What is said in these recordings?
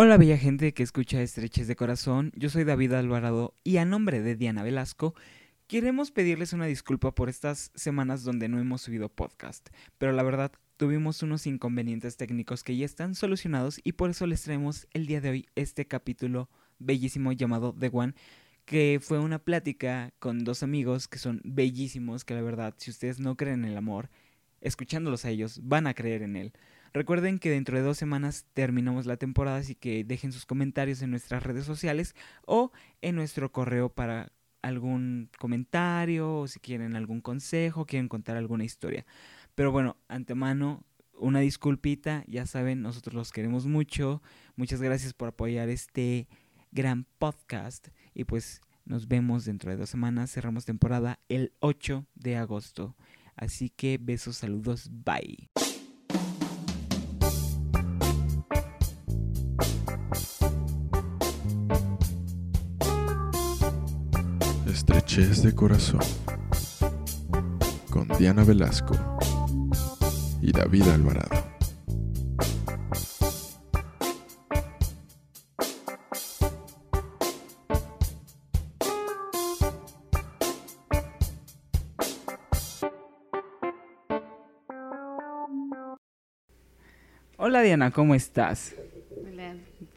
Hola bella gente que escucha Estreches de Corazón, yo soy David Alvarado y a nombre de Diana Velasco queremos pedirles una disculpa por estas semanas donde no hemos subido podcast, pero la verdad tuvimos unos inconvenientes técnicos que ya están solucionados y por eso les traemos el día de hoy este capítulo bellísimo llamado The One que fue una plática con dos amigos que son bellísimos, que la verdad, si ustedes no creen en el amor, escuchándolos a ellos, van a creer en él. Recuerden que dentro de dos semanas terminamos la temporada, así que dejen sus comentarios en nuestras redes sociales o en nuestro correo para algún comentario o si quieren algún consejo, quieren contar alguna historia. Pero bueno, antemano, una disculpita, ya saben, nosotros los queremos mucho. Muchas gracias por apoyar este gran podcast y pues nos vemos dentro de dos semanas. Cerramos temporada el 8 de agosto. Así que besos, saludos, bye. Estrechez de Corazón con Diana Velasco y David Alvarado. Hola Diana, ¿cómo estás?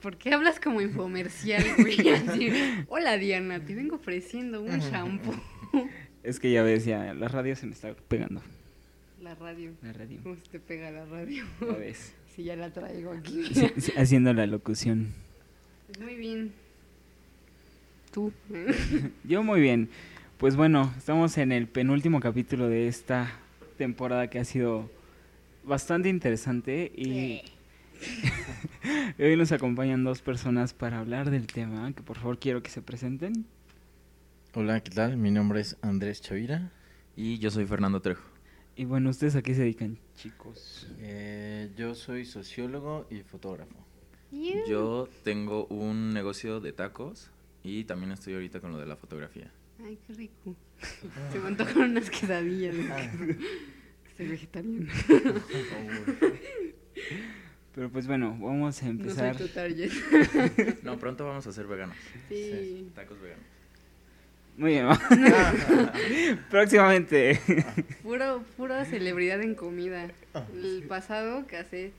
¿Por qué hablas como infomercial, güey? Así, Hola Diana, te vengo ofreciendo un shampoo. Es que ya ves, ya la radio se me está pegando. La radio. La radio. ¿Cómo se te pega la radio? Ya ves. Si ya la traigo aquí. Sí, sí, haciendo la locución. Pues muy bien. Tú. Yo muy bien. Pues bueno, estamos en el penúltimo capítulo de esta temporada que ha sido bastante interesante y hoy nos acompañan dos personas para hablar del tema, que por favor quiero que se presenten. Hola, ¿qué tal? Mi nombre es Andrés Chavira. Y yo soy Fernando Trejo. Y bueno, ¿ustedes a qué se dedican, chicos? Eh, yo soy sociólogo y fotógrafo. Yo tengo un negocio de tacos y también estoy ahorita con lo de la fotografía. Ay, qué rico. Se me antojaron unas quesadillas. Soy vegetariano. Pero pues bueno, vamos a No soy empezar. tu target. No, pronto vamos a ser veganos. Sí. Tacos veganos. Muy bien, próximamente. Puro, puro celebridad en comida. El pasado, cassette.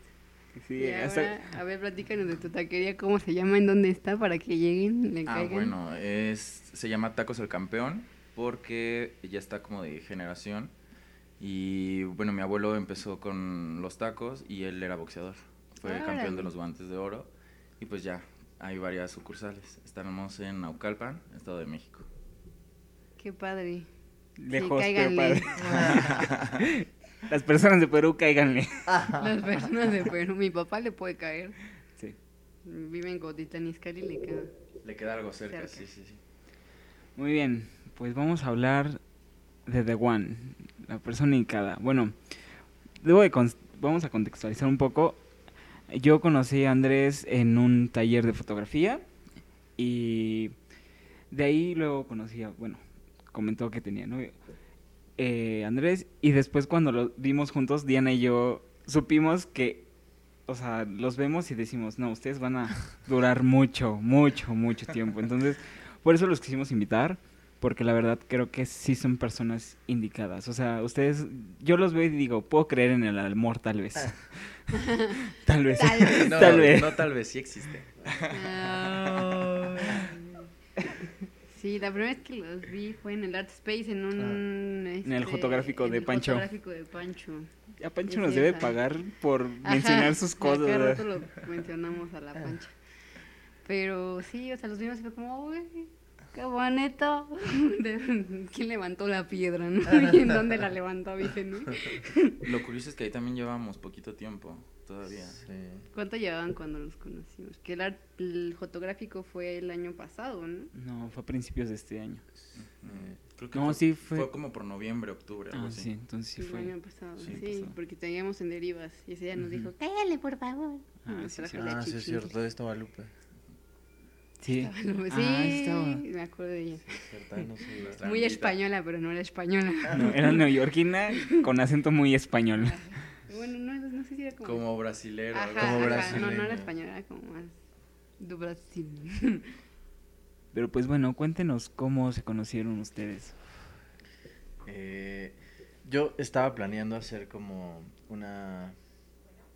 Sí, y hasta- ahora, a ver, platícanos de tu taquería, cómo se llama, en dónde está, para que lleguen, le Ah, caigan. bueno, es, se llama Tacos el Campeón porque ya está como de generación. Y bueno, mi abuelo empezó con los tacos y él era boxeador. Fue campeón de los guantes de oro. Y pues ya, hay varias sucursales. Estamos en Naucalpan, Estado de México. Qué padre. Lejos, pero cáiganle. padre. Las personas de Perú, cáiganle. Las personas de Perú, mi papá le puede caer. Sí. Vive en Izcalli y le queda. Le queda algo cerca, Cerca. sí, sí, sí. Muy bien, pues vamos a hablar de The One, la persona indicada. Bueno, debo de vamos a contextualizar un poco. Yo conocí a Andrés en un taller de fotografía y de ahí luego conocí a, bueno, comentó que tenía novio eh, Andrés y después cuando lo vimos juntos, Diana y yo supimos que, o sea, los vemos y decimos, no, ustedes van a durar mucho, mucho, mucho tiempo. Entonces, por eso los quisimos invitar, porque la verdad creo que sí son personas indicadas. O sea, ustedes, yo los veo y digo, puedo creer en el amor tal vez. tal vez. Tal vez. No, Tal vez. no, tal vez, sí existe. Sí, la primera vez que los vi fue en el Art Space, en un... Ah. En el este, fotográfico en de el Pancho. fotográfico de Pancho. A Pancho nos debe pagar por Ajá, mencionar sus cada cosas. rato lo mencionamos a la Pancha. Pero sí, o sea, los vimos y fue como, uy, qué bonito. De- ¿Quién levantó la piedra, no? ¿Y en dónde la levantó, dije, no? Lo curioso es que ahí también llevamos poquito tiempo todavía. Sí. ¿Cuánto llevaban cuando los conocimos? Que el, art- el fotográfico fue el año pasado, ¿no? No, fue a principios de este año. Mm, Creo que No, fue, sí fue- fue como por noviembre, octubre, algo Ah, así. sí, entonces sí el fue. año pasado, sí, sí, pasado. porque teníamos en derivas y ese día nos Ujú. dijo, cállale, por favor. Ah, sí, la Ah, sí, es cierto. ¿Dónde estaba Lupe? Sí. Estaba Ah, sí, estaba. me acuerdo de ella. Muy española, pero no era española. No, era neoyorquina con acento muy español. Bueno, no, no sé si era como... Como brasilero. algo Ajá, Como ajá, así. no, no era brasileño. española, era como más Do Brasil. Pero pues bueno, cuéntenos cómo se conocieron ustedes. Eh, yo estaba planeando hacer como una,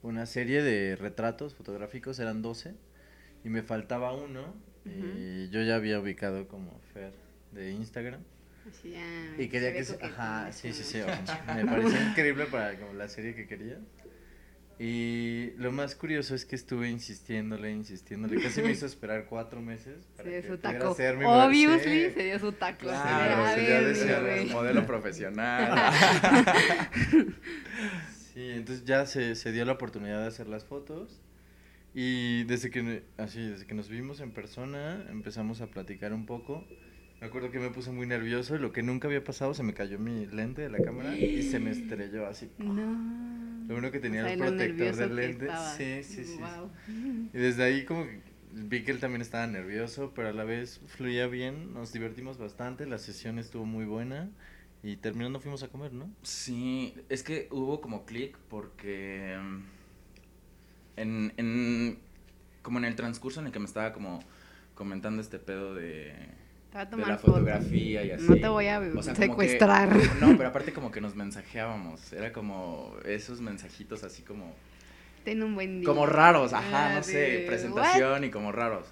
una serie de retratos fotográficos, eran 12, y me faltaba uno. Y yo ya había ubicado como Fer de Instagram. Así, ah, Y quería se que... se- Ajá, sí, sí, sí. Me pareció increíble para como la serie que quería. Y lo más curioso es que estuve insistiéndole, insistiéndole. Casi me hizo esperar cuatro meses. Se para dio que su taco. hacer mi Obviously, sí. se dio su taco. Claro, sí, mi decía, güey. modelo profesional. Sí, entonces ya se, se dio la oportunidad de hacer las fotos. Y desde que, así, desde que nos vimos en persona, empezamos a platicar un poco. Me acuerdo que me puse muy nervioso y lo que nunca había pasado, se me cayó mi lente de la cámara y se me estrelló así. No. Lo bueno que tenía O sea, el protector del lente. Sí, sí, sí. Y desde ahí como que vi que él también estaba nervioso, pero a la vez fluía bien, nos divertimos bastante, la sesión estuvo muy buena y terminando fuimos a comer, ¿no? Sí, es que hubo como clic porque mm, en, en como en el transcurso en el que me estaba como comentando este pedo de, Te voy a de la foto. fotografía y así. No te voy a O sea, como que- secuestrar. no, pero aparte como que nos mensajeábamos, era como esos mensajitos así como Ten un buen día. como raros, ajá, Ah, no sé, presentación y como raros.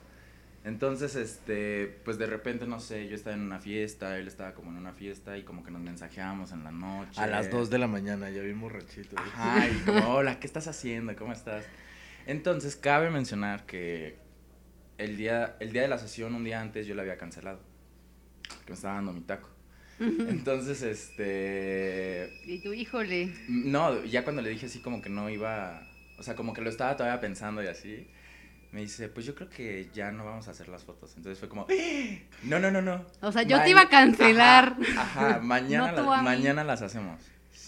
Entonces, este, pues de repente, no sé, yo estaba en una fiesta, él estaba como en una fiesta y como que nos mensajeábamos en la noche. A las 2 de la mañana, ya vi borrachito. Ajá, y como, hola, ¿qué estás haciendo? ¿Cómo estás? Entonces, cabe mencionar que el día, el día de la sesión, un día antes, yo la había cancelado. Que me estaba dando mi taco. Entonces, este... Y tú, híjole. No, ya cuando le dije así como que no iba... O sea, como que lo estaba todavía pensando y así. Me dice, pues yo creo que ya no vamos a hacer las fotos. Entonces fue como, ¡Ah! no, no, no, no. O sea, yo Ma- te iba a cancelar. Ajá, ajá, mañana, No mañana las hacemos.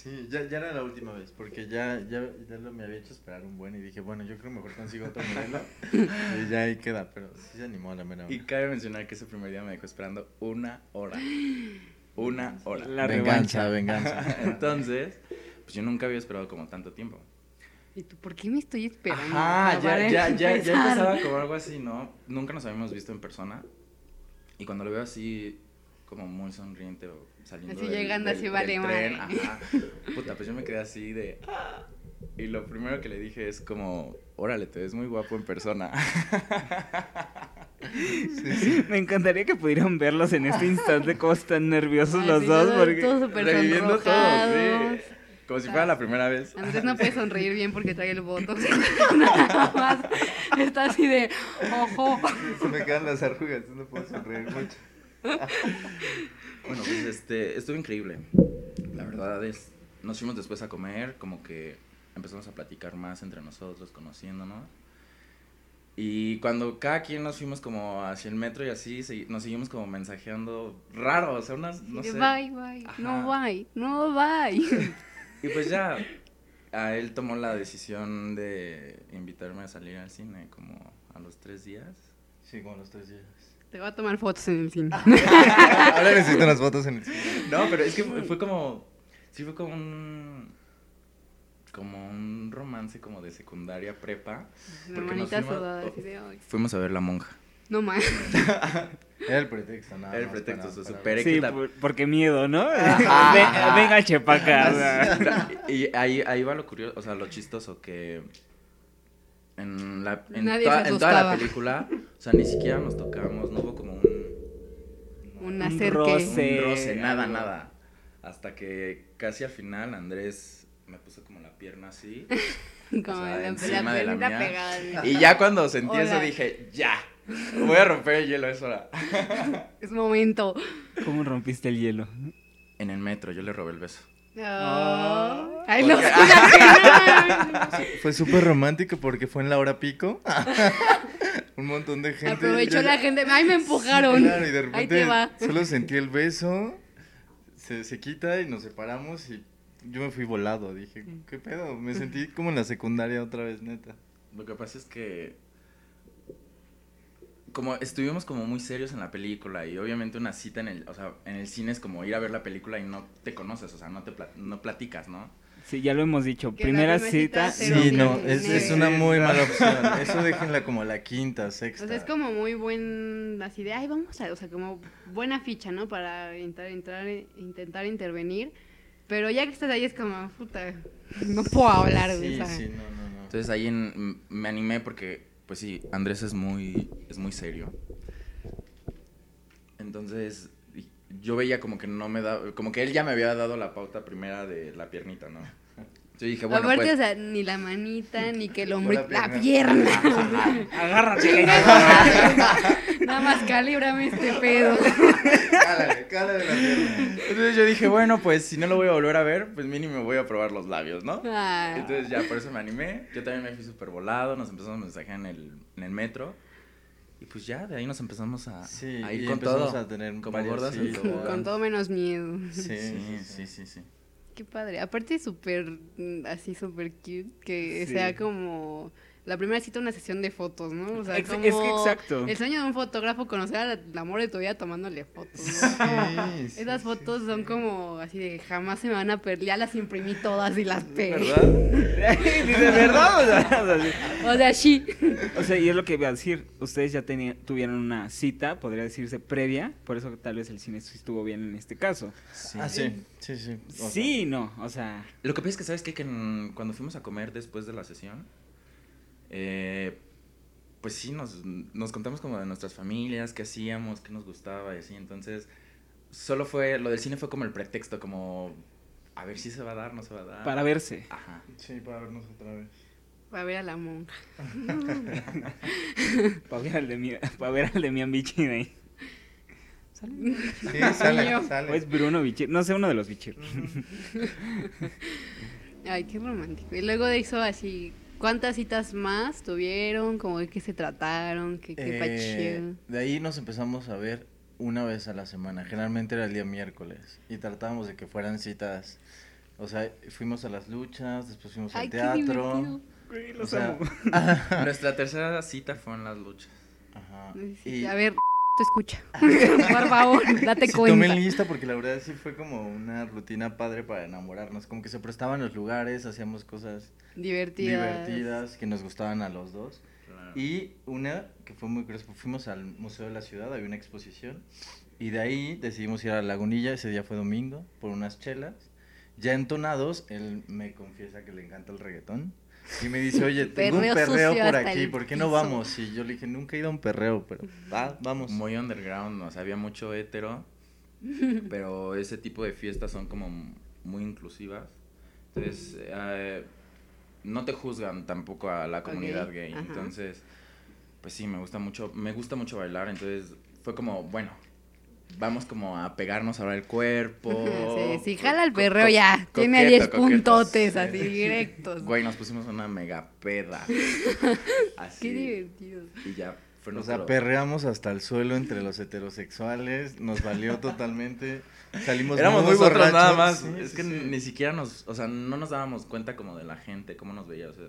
Sí, ya, ya era la última vez, porque ya, ya, ya lo me había hecho esperar un buen y dije, bueno, yo creo mejor consigo otro modelo y ya ahí queda, pero sí se animó a la mera Y hora. cabe mencionar que ese primer día me dejó esperando una hora. Una hora. La venganza, revancha. venganza. Entonces, pues yo nunca había esperado como tanto tiempo. ¿Y tú por qué me estoy esperando? Ajá, ya, ya, ya, ya empezaba como algo así, ¿no? Nunca nos habíamos visto en persona. Y cuando lo veo así, como muy sonriente saliendo Así del- llegando, del- así, del vale tren, madre. ajá. Puta, pues yo me quedé así de... Y lo primero que le dije es como, órale, te ves muy guapo en persona. Me encantaría que pudieran verlos en este instante cómo están nerviosos Ay, los sí, dos porque todos Reviviendo todo, sí. Como si fuera la primera vez. Andrés no puede sonreír bien porque trae el botox. Nada más. Está así de ojo. Se me quedan las arrugas, no puedo sonreír mucho. Bueno, pues este, estuvo increíble. La verdad es, nos fuimos después a comer, como que empezamos a platicar más entre nosotros, conociéndonos. Y cuando cada quien nos fuimos como hacia el metro y así, nos seguimos como mensajeando raro, o sea, unas, no sé. bye, bye. Ajá. No bye, no bye. Y pues ya, a él tomó la decisión de invitarme a salir al cine como a los tres días. Sí, como los tres días. Te voy a tomar fotos en el cine. Ahora necesito unas fotos en el cine. No, pero es que fue, fue como, sí fue como un, como un romance como de secundaria prepa. Nos hermanita fuimos- sudada así de. Fuimos a ver La Monja. No más. Era el pretexto, nada Era el pretexto, para- se para- supere Sí, que la- por- porque miedo, ¿no? Ajá, Ven- ajá. Venga, chepaca. Y ahí, ahí va lo curioso, o sea, lo chistoso que en, la, en, se en toda la película, o sea, ni siquiera nos tocamos, no hubo como un, Un roce. un roce, nada, algo. nada. Hasta que casi al final Andrés me puso como la pierna así. Como O sea, la, encima la de la mía. pegada. Y ya cuando sentí eso dije, ya, voy a romper el hielo, es hora. Es momento. ¿Cómo rompiste el hielo? En el metro, yo le robé el beso. Oh. Ay, no. Porque- Fue súper romántico porque fue en la hora pico. Un montón de gente. Aprovechó la ya- gente. Ay, me empujaron. Sí, claro, y de Ahí repente te va. solo sentí el beso, se, se quita y nos separamos y yo me fui volado. Dije, ¿qué pedo? Me sentí como en la secundaria otra vez, neta. Lo que pasa es que como estuvimos como muy serios en la película y obviamente una cita en el, o sea, en el cine es como ir a ver la película y no te conoces, o sea, no te pla- no platicas, ¿no? Sí, ya lo hemos dicho. Que Primera cita. Sí, no, es, una muy mala opción. Eso déjenla como la quinta, sexta. O sea, es como muy buen, así de, ay, vamos a, o sea, como buena ficha, ¿no? Para intentar, entrar, intentar intervenir. Pero ya que estás ahí es como, puta, no puedo hablar, güey, Sí, sí, no, no, no. Entonces ahí en- me animé porque, pues sí, Andrés es muy, es muy serio. Entonces yo veía como que no me da, como que él ya me había dado la pauta primera de la piernita, ¿no? Yo dije, bueno, Aparte, pues, o sea, ni la manita, ni que el hombre, la la pierna. pierna. Agárrate. Nada más calíbrame este pedo. Cálale, cálale la pierna. entonces yo dije, bueno, pues si no lo voy a volver a ver, pues mínimo voy a probar los labios, ¿no? Ah. Entonces ya por eso me animé. Yo también me fui súper volado. Nos empezamos a mensajear en el, en el metro. Y pues ya, de ahí nos empezamos a, Sí, a ir y con empezamos todo. a tener como varias gordas tobogán. Con todo menos miedo. Sí, Sí, sí, sí, sí. Qué padre. Aparte, súper, mm, así, súper cute. Que Sí. sea como la primera cita una sesión de fotos, ¿no? O sea, como es que exacto. El sueño de un fotógrafo conocer al amor de tu vida tomándole fotos. ¿no? Sí, sí, Esas sí. fotos son como así de jamás se me van a perder. Ya las imprimí todas y las pegué. ¿Verdad? Dice, ¿verdad? O sea, o sea, sí. O sea, sí. O sea, y es lo que iba a decir. Ustedes ya tenían, tuvieron una cita, podría decirse previa. Por eso tal vez el cine estuvo bien en este caso. Sí. Ah, sí, sí, sí. O sea, Sí, no. O sea, Lo que pasa es que, ¿sabes qué? Que en- cuando fuimos a comer después de la sesión, eh, pues sí, nos, nos contamos como de nuestras familias, qué hacíamos, qué nos gustaba y así. Entonces, solo fue, lo del cine fue como el pretexto, como, a ver si se va a dar, no se va a dar. para verse. Ajá. Sí, para vernos otra vez. Va a ver a la monja. Para ver al de mi, para ver al de mi ahí. Sí, sale. O sale. es Bruno Bichir. No sé, uno de los Bichir. Ay, qué romántico. Y luego de eso, así, ¿cuántas citas más tuvieron? Como de qué se trataron, qué, qué Eh, de ahí nos empezamos a ver una vez a la semana. Generalmente era el día miércoles. Y tratábamos de que fueran citas. O sea, fuimos a las luchas, después fuimos Ay, al qué teatro. Güey, O los sea, amo. Nuestra tercera cita fue en las luchas. ajá. Sí, Y A ver, te escucha. Por favor, date sí, cuenta. tomen lista porque la verdad sí fue como una rutina padre para enamorarnos. Como que se prestaban los lugares, hacíamos cosas Divertidas. divertidas que nos gustaban a los dos. Claro. Y una que fue muy curiosa, fuimos al Museo de la Ciudad, había una exposición, y de ahí decidimos ir a la Lagunilla, ese día fue domingo, por unas chelas. Ya entonados, él me confiesa que le encanta el reggaetón. Y me dice, oye, tengo un Perreo por aquí, ¿por qué no piso". vamos? Y yo le dije, nunca he ido a un perreo, pero va, vamos. Muy underground, o sea, había mucho hétero, pero ese tipo de fiestas son como muy inclusivas. Entonces, eh, no te juzgan tampoco a la comunidad gay. ajá. Entonces, pues sí, me gusta mucho, me gusta mucho bailar, entonces fue como, bueno, vamos como a pegarnos ahora el cuerpo. Sí, sí, jala el perreo co- ya. Tiene coqueto, 10 coqueto, puntotes sí. así directos. Güey, nos pusimos una mega peda. Así. Qué divertido. Y ya fue O sea, perreamos hasta el suelo entre los heterosexuales, nos valió totalmente. Salimos Éramos muy borrachos. borrachos nada más. Sí, es sí, que sí. ni siquiera nos, o sea, no nos dábamos cuenta como de la gente, cómo nos veía, o sea,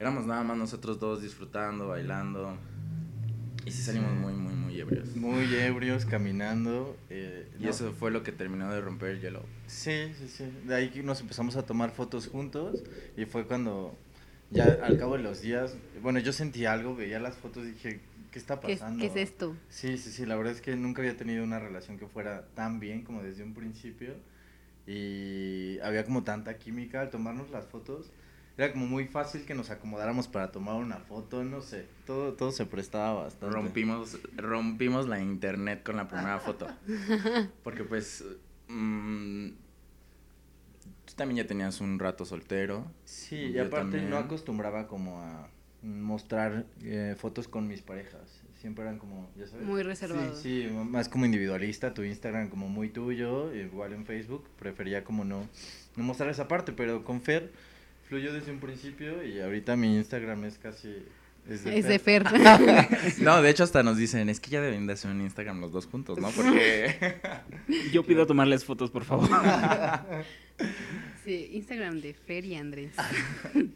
éramos nada más nosotros dos disfrutando, bailando. Y sí salimos muy, muy, muy ebrios. Muy ebrios, caminando. eh, Y no, eso fue lo que terminó de romper el hielo. Sí, sí, sí. De ahí que nos empezamos a tomar fotos juntos y fue cuando ya al cabo de los días, bueno, yo sentí algo, veía las fotos y dije, ¿qué está ¿Qué, es- pasando? qué es esto? Sí, sí, sí, la verdad es que nunca había tenido una relación que fuera tan bien como desde un principio y había como tanta química al tomarnos las fotos. Era como muy fácil que nos acomodáramos para tomar una foto, no sé, todo, todo se prestaba bastante. Rompimos, rompimos la internet con la primera foto. Porque pues, mm, tú también ya tenías un rato soltero. Sí, y aparte también. no acostumbraba como a mostrar eh, fotos con mis parejas. Siempre eran como, ya sabes. Muy reservado. Sí, sí, más como individualista, tu Instagram como muy tuyo, igual en Facebook, prefería como no, no mostrar esa parte, pero con Fer fluyó desde un principio y ahorita mi Instagram es casi... Es de Es de Fer. Fer. No, de hecho hasta nos dicen, es que ya deben de hacer un Instagram los dos juntos, ¿no? Porque... Yo pido tomarles fotos, por favor. sí, Instagram de Fer y Andrés.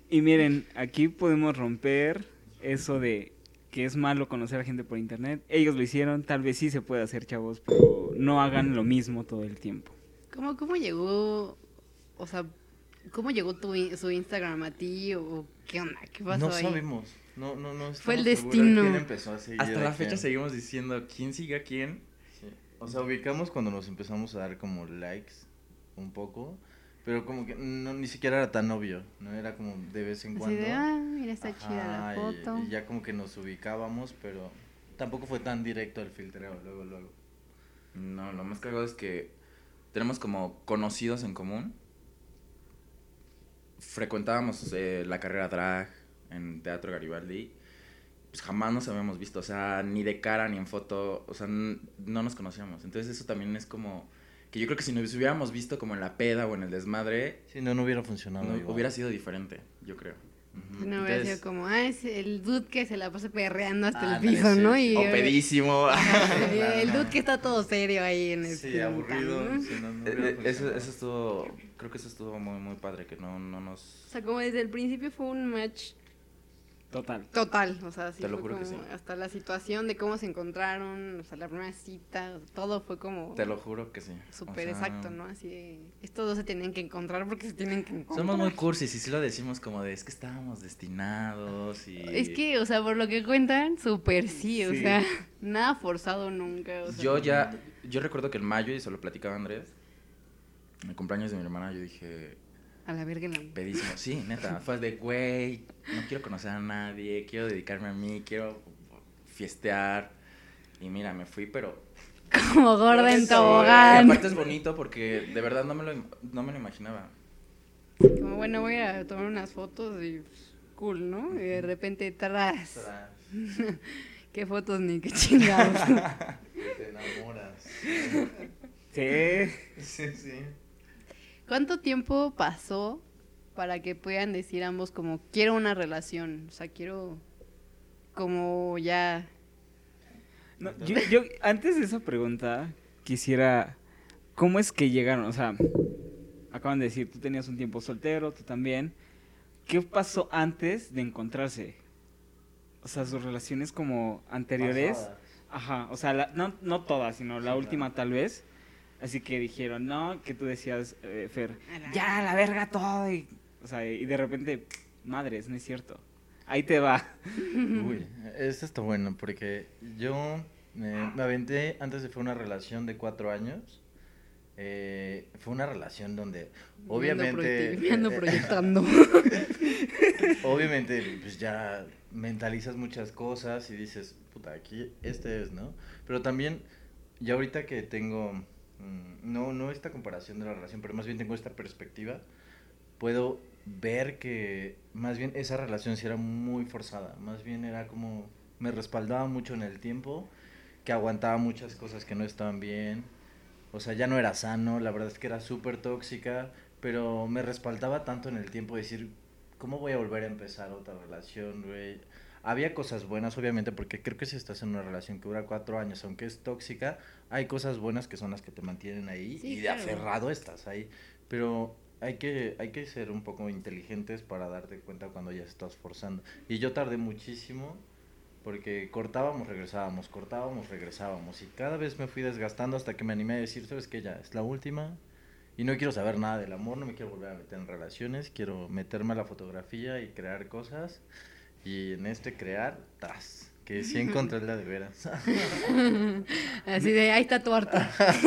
Y miren, aquí podemos romper eso de que es malo conocer a gente por internet. Ellos lo hicieron, tal vez sí se puede hacer, chavos, pero no hagan lo mismo todo el tiempo. ¿Cómo, cómo llegó? O sea, ¿Cómo llegó tu, i- su Instagram a ti o qué onda? ¿Qué pasó No ahí? sabemos. No, no, no. Fue el destino. quién empezó a seguir Hasta a la fecha quién. seguimos diciendo quién sigue a quién. Sí. O sea, ubicamos cuando nos empezamos a dar como likes un poco, pero como que no, ni siquiera era tan obvio, ¿no? Era como de vez en Así cuando. de, ah, mira, está chida la Ajá, y- foto. Y, ya como que nos ubicábamos, pero tampoco fue tan directo el filtreo, luego, luego. No, lo más cagado es que tenemos como conocidos en común. Frecuentábamos eh, la carrera drag en Teatro Garibaldi. Pues jamás nos habíamos visto, o sea, ni de cara ni en foto, o sea, no nos conocíamos. Entonces eso también es como que yo creo que si nos hubiéramos visto como en la peda o en el desmadre, Si no, no hubiera funcionado. no, igual. hubiera sido diferente, yo creo. No hubiera sido como, ah, es el dude que se la pasa perreando hasta el ándale, piso. ¿no? Y, o pedísimo. El dude que está todo serio ahí en el Sí, aburrido. ¿no? sí, no, no Eh, eh, eso, eso estuvo, creo que eso estuvo muy, muy padre, que no, no nos... O sea, como desde el principio fue un match Total. total, o sea, sí Te lo fue juro que sí. hasta la situación de cómo se encontraron, o sea, la primera cita, todo fue como Te lo juro que sí. súper O sea, exacto, ¿no? Así de, estos dos se tienen que encontrar porque se tienen que encontrar. Somos muy cursis y sí lo decimos como de es que estábamos destinados y... Es que, o sea, por lo que cuentan, súper sí, o sea, nada forzado nunca, o sea. Yo ya, yo recuerdo que en mayo, y se lo platicaba Andrés, en el cumpleaños de mi hermana, yo dije, A la verga la... pedísimo, sí, neta, fue de, güey, no quiero conocer a nadie, quiero dedicarme a mí, quiero fiestear. Y mira, me fui, pero... Como gorda en Y tobogán. aparte es bonito porque de verdad no me lo, no me lo imaginaba. Como, bueno, voy a tomar unas fotos y pues, cool, ¿no? Y de repente, tras. ¿Qué fotos ni qué chingados? Te enamoras. Sí. Sí, sí. ¿Cuánto tiempo pasó para que puedan decir ambos como quiero una relación? O sea, quiero como ya... No, yo, yo, antes de esa pregunta, quisiera. ¿Cómo es que llegaron? O sea, acaban de decir, tú tenías un tiempo soltero, tú también. ¿Qué pasó antes de encontrarse? O sea, sus relaciones como anteriores. Pasadas. Ajá, o sea, la- no, no todas, sino la Sí, última claro. tal vez. Así que dijeron, no, que tú decías, eh, Fer, A la- ya, la verga todo. Y, o sea, y de repente, madres, no es cierto. Ahí te va. Uy, esto está bueno porque yo eh, me aventé antes de fue una relación de cuatro años. Eh, fue una relación donde obviamente me ando eh, proyectando. obviamente pues ya mentalizas muchas cosas y dices puta aquí este es no pero también ya ahorita que tengo no no esta comparación de la relación pero más bien tengo esta perspectiva. Puedo ver que más bien esa relación sí era muy forzada. Más bien era como me respaldaba mucho en el tiempo que aguantaba muchas cosas que no estaban bien. O sea, ya no era sano, la verdad es que era súper tóxica, pero me respaldaba tanto en el tiempo de decir, ¿cómo voy a volver a empezar otra relación, güey? Había cosas buenas, obviamente, porque creo que si estás en una relación que dura cuatro años, aunque es tóxica, hay cosas buenas que son las que te mantienen ahí Sí, y de claro. aferrado estás ahí. Pero hay que, hay que ser un poco inteligentes para darte cuenta cuando ya estás forzando. Y yo tardé muchísimo porque cortábamos, regresábamos, cortábamos, regresábamos. Y cada vez me fui desgastando hasta que me animé a decir, ¿sabes qué? Ya es la última. Y no quiero saber nada del amor, no me quiero volver a meter en relaciones, quiero meterme a la fotografía y crear cosas. Y en este crear, ¡tas! Que sí encontré la de veras. Así de, ahí está tu arte.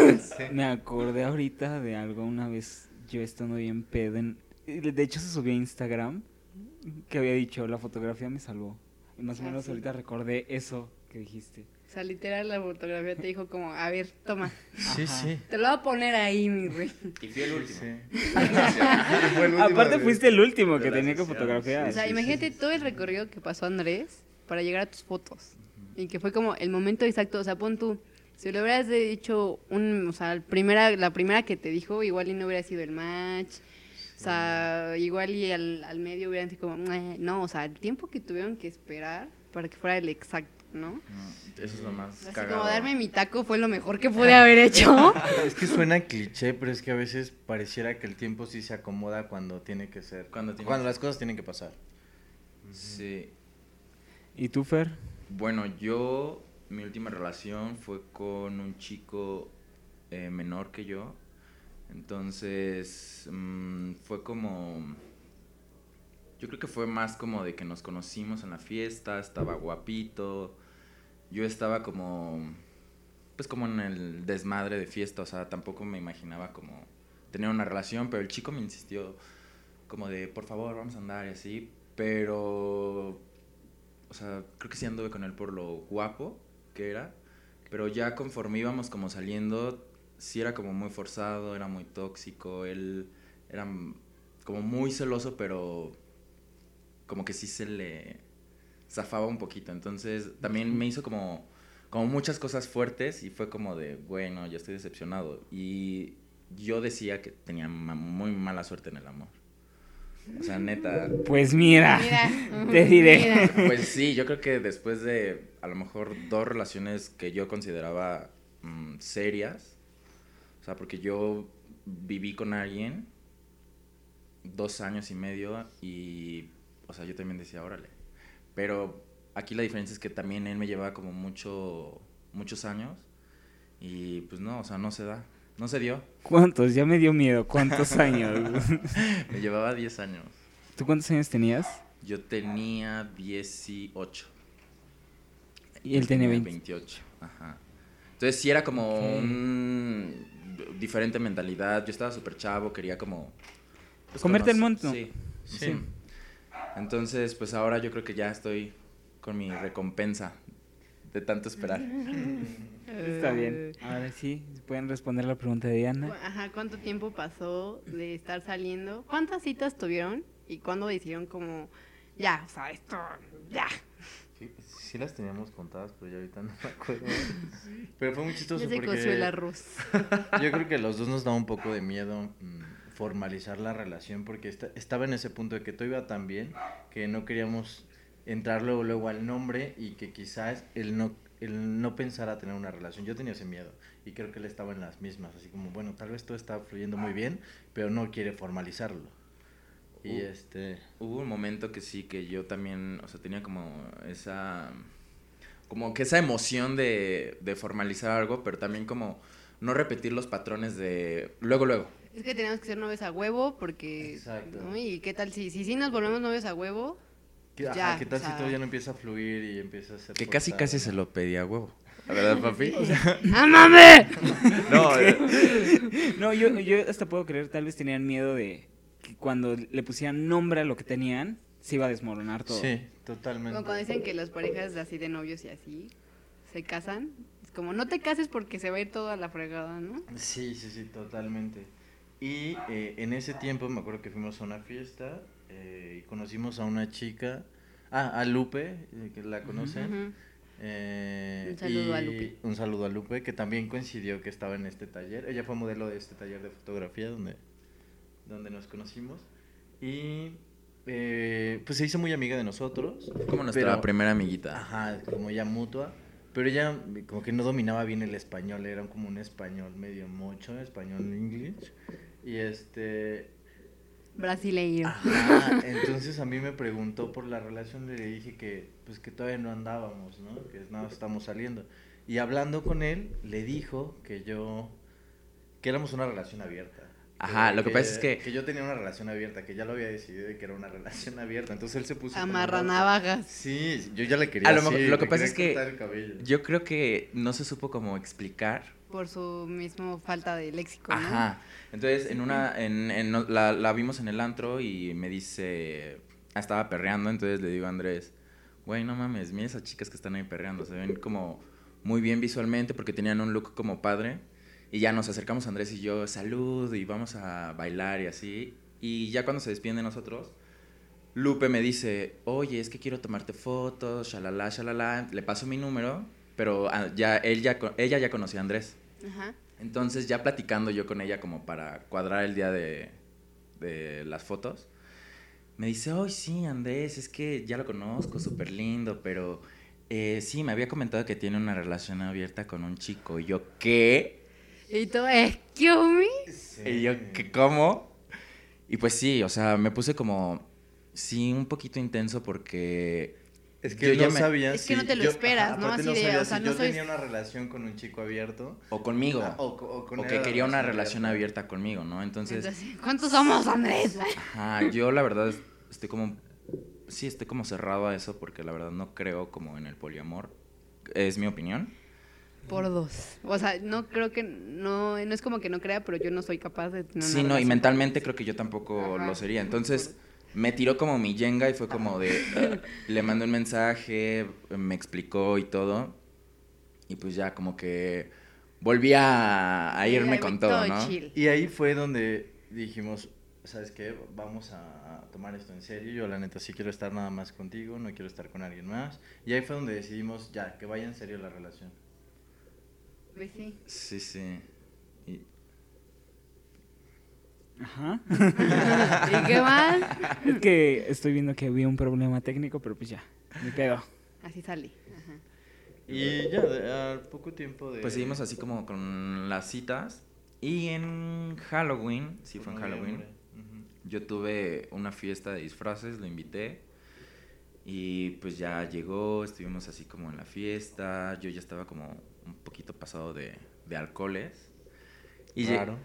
Me acordé ahorita de algo una vez yo estando bien pedo. en- De hecho, se subió a Instagram que había dicho, la fotografía me salvó. Y más o Ah, menos sí. ahorita recordé eso que dijiste. O sea, literal, la fotografía te dijo como, a ver, toma, sí, Ajá. sí. te lo voy a poner ahí, mi rey. Y fui el último. Sí. Fue el último Aparte de- fuiste el último que tenía que fotografiar. O sea, sí, imagínate sí, todo el recorrido que pasó Andrés para llegar a tus fotos. Y que fue como el momento exacto. O sea, pon tú, si le hubieras dicho un, o sea, primera, la primera que te dijo, igual y no hubiera sido el match. O sea, igual y al, al medio hubieran sido como, no, o sea, el tiempo que tuvieron que esperar para que fuera el exacto, ¿no? No, eso es lo más Así cagado. como darme mi taco fue lo mejor que pude haber hecho. Es que suena cliché, pero es que a veces pareciera que el tiempo sí se acomoda cuando tiene que ser. Cuando tiene cuando que las cosas tienen que pasar. Sí. ¿Y tú, Fer? Bueno, yo, mi última relación fue con un chico eh, menor que yo. Entonces, mm, fue como... Yo creo que fue más como de que nos conocimos en la fiesta, estaba guapito, yo estaba como, pues como en el desmadre de fiesta, o sea, tampoco me imaginaba como tener una relación, pero el chico me insistió como de, por favor, vamos a andar y así, pero, o sea, creo que sí anduve con él por lo guapo que era, pero ya conforme íbamos como saliendo, sí era como muy forzado, era muy tóxico, él era como muy celoso, pero como que sí se le zafaba un poquito. Entonces también me hizo como, como muchas cosas fuertes y fue como de, bueno, ya estoy decepcionado. Y yo decía que tenía ma- muy mala suerte en el amor. O sea, neta. Pues mira, Mira, te diré. mira. Pues sí, yo creo que después de a lo mejor dos relaciones que yo consideraba mm, serias, o sea, porque yo viví con alguien dos años y medio y, o sea, yo también decía, órale. Pero aquí la diferencia es que también él me llevaba como mucho, muchos años y pues no, o sea, no se da, no se dio. ¿Cuántos? Ya me dio miedo. ¿Cuántos años? Me llevaba 10 años. ¿Tú cuántos años tenías? Yo tenía 18. Y él tenía 20. 28. Ajá. Entonces sí era como un diferente mentalidad. Yo estaba súper chavo, quería como... pues, Comerte el monto. Sí, Sí. sí. Entonces, pues ahora yo creo que ya estoy con mi recompensa de tanto esperar. Está bien. Ahora sí, pueden responder la pregunta de Diana. Ajá, ¿cuánto tiempo pasó de estar saliendo? ¿Cuántas citas tuvieron? ¿Y cuándo decidieron como, ya, o sea, esto, ya? Sí, sí las teníamos contadas, pero ya ahorita no me acuerdo. Pero fue muy chistoso Ya se porque coció el arroz. yo creo que a los dos nos daba un poco de miedo mm, formalizar la relación porque esta- estaba en ese punto de que todo iba tan bien que no queríamos entrar luego, luego al nombre y que quizás él no, él no pensara tener una relación. Yo tenía ese miedo y creo que él estaba en las mismas, así como, bueno, tal vez todo está fluyendo muy bien, pero no quiere formalizarlo. Y Uh. este... Hubo un momento que sí, que yo también, o sea, tenía como esa, como que esa emoción de, de formalizar algo, pero también como no repetir los patrones de luego, luego. Es que tenemos que ser novios a huevo porque... Exacto. ¿no? ¿Y qué tal si, si sí nos volvemos novios a huevo? que- ajá, Ya, ¿Qué tal o sea- si todo ya no empieza a fluir y empieza a ser... Que casi, casi ¿no? se lo pedía a huevo. ¿La verdad, papi? ¡Ámame! no, eh, No, yo, yo hasta puedo creer, tal vez tenían miedo de que cuando le pusieran nombre a lo que tenían, se iba a desmoronar todo. Sí, totalmente. Como cuando dicen que las parejas así de novios y así se casan, es como no te cases porque se va a ir todo a la fregada, ¿no? Sí, sí, sí, totalmente. Y eh, en ese tiempo me acuerdo que fuimos a una fiesta eh, y conocimos a una chica, ah, a Lupe, eh, que la conocen. Eh, Un saludo a Lupe. Un saludo a Lupe, que también coincidió que estaba en este taller. Ella fue modelo de este taller de fotografía donde, donde nos conocimos. Y eh, pues se hizo muy amiga de nosotros. como nuestra pero- primera amiguita. Ajá, como ya mutua. Pero ella como que no dominaba bien el español, era como un español medio mocho, español english. Y este... Brasileiro. Ajá, entonces a mí me preguntó por la relación, le dije que pues que todavía no andábamos, ¿no? Que nada, más estamos saliendo. Y hablando con él, le dijo que yo... que éramos una relación abierta. Ajá, lo que pasa es que- Que yo tenía una relación abierta, que ya lo había decidido y que era una relación abierta. Entonces él se puso... como Amarra loco. navajas. Sí, yo ya le quería A lo mejor- así, lo que pasa es que. Yo creo que no se supo cómo explicar Por su mismo falta de léxico, ¿no? Ajá. Entonces, en una, en, en- no- la, la vimos en el antro y me dice, estaba perreando, entonces le digo a Andrés, güey, no mames, mira esas chicas que están ahí perreando, se ven como muy bien visualmente porque tenían un look como padre. Y ya nos acercamos Andrés y yo, salud, y vamos a bailar y así. Y ya cuando se despiden de nosotros, Lupe me dice, oye, es que quiero tomarte fotos, shalala, shalala. Le paso mi número, pero ah, ya, él ya, ella ya conocía a Andrés. Ajá. Entonces, ya platicando yo con ella como para cuadrar el día de, de las fotos, me dice, ay, sí, Andrés, es que ya lo conozco, súper lindo, pero eh, sí, me había comentado que tiene una relación abierta con un chico. Y yo, ¿qué? Y tú, excuse me. Y yo, ¿qué, ¿cómo? Y pues sí, o sea, me puse como, sí, un poquito intenso porque Es que Yo ya no me- sabía Es que si- no te lo yo- esperas, ¿no? aparte Así de, sabía o sea, si no yo soy- tenía una relación con un chico abierto. O conmigo. Ah, o, o con o que quería una relación relación abierta conmigo, ¿no? Entonces, Entonces, ¿cuántos somos, Andrés? ajá, yo la verdad es- estoy como, sí, estoy como cerrado a eso porque la verdad no creo como en el poliamor. Es mi opinión. Por dos. O sea, no creo que, no, no es como que no crea, pero yo no soy capaz de tener Sí, no, y mentalmente creo que yo tampoco Ajá. lo sería. Entonces, me tiró como mi yenga y fue como de, le mandé un mensaje, me explicó y todo. Y pues ya como que volví a, irme con todo, ¿no? chill. Y ahí fue donde dijimos, ¿sabes qué? Vamos a tomar esto en serio. Yo la neta sí quiero estar nada más contigo, no quiero estar con alguien más. Y ahí fue donde decidimos ya, que vaya en serio la relación. Pues sí. Sí, sí. Y- Ajá. ¿Y qué más? es que estoy viendo que había un problema técnico, pero pues ya, mi pedo. Así sale. Ajá. Y ya, de- al poco tiempo de... Pues seguimos así como con las citas. Y en Halloween, sí fue en Halloween, yo tuve una fiesta de disfraces, lo invité. Y pues ya llegó, estuvimos así como en la fiesta. Yo ya estaba como pasado de, de alcoholes. Y, Claro.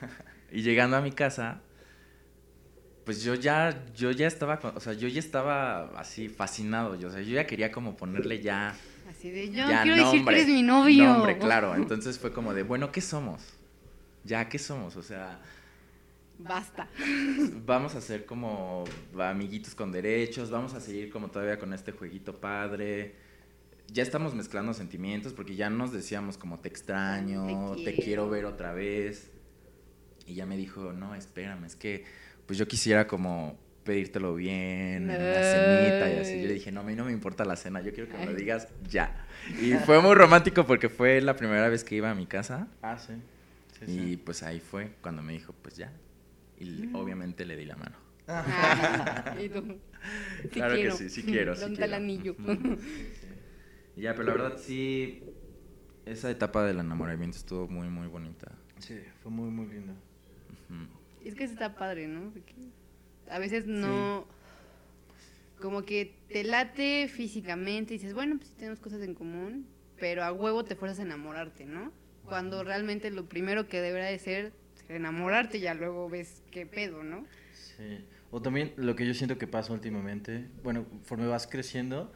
y llegando a mi casa, pues yo ya, yo ya estaba, con- o sea, yo ya estaba así fascinado. Yo, o sea, yo ya quería como ponerle ya Así de, yo ya, quiero decir que eres mi novio. nombre, claro. Entonces fue como de, bueno, ¿qué somos? Ya, ¿qué somos? O sea, Basta. vamos a ser como amiguitos con derechos, vamos a seguir como todavía con este jueguito padre. Ya estamos mezclando sentimientos porque ya nos decíamos como te extraño, Te te, quiero. ver otra vez. Y ya me dijo, no, espérame, es que pues yo quisiera como pedírtelo bien, en una cenita y así. Yo le dije, no, a mí no me importa la cena, yo quiero que me lo digas ya. Y fue muy romántico porque fue la primera vez que iba a mi casa. Ah, sí. Sí, Y sí. pues ahí fue cuando me dijo, pues ya. Y obviamente le di la mano. Ah, y tú. Sí Claro que sí, sí quiero, sí ¿Dónde el anillo? Y ya, pero la verdad sí, esa etapa del enamoramiento estuvo muy, muy bonita. Sí, fue muy, muy lindo. Ujú. Es que eso está padre, ¿no? Porque a veces no. Como que te late físicamente y dices, bueno, pues sí tenemos cosas en común, pero a huevo te fuerzas a enamorarte, ¿no? Cuando realmente lo primero que deberá de ser enamorarte, ya luego ves qué pedo, ¿no? Sí. O también lo que yo siento que pasa últimamente, bueno, conforme vas creciendo,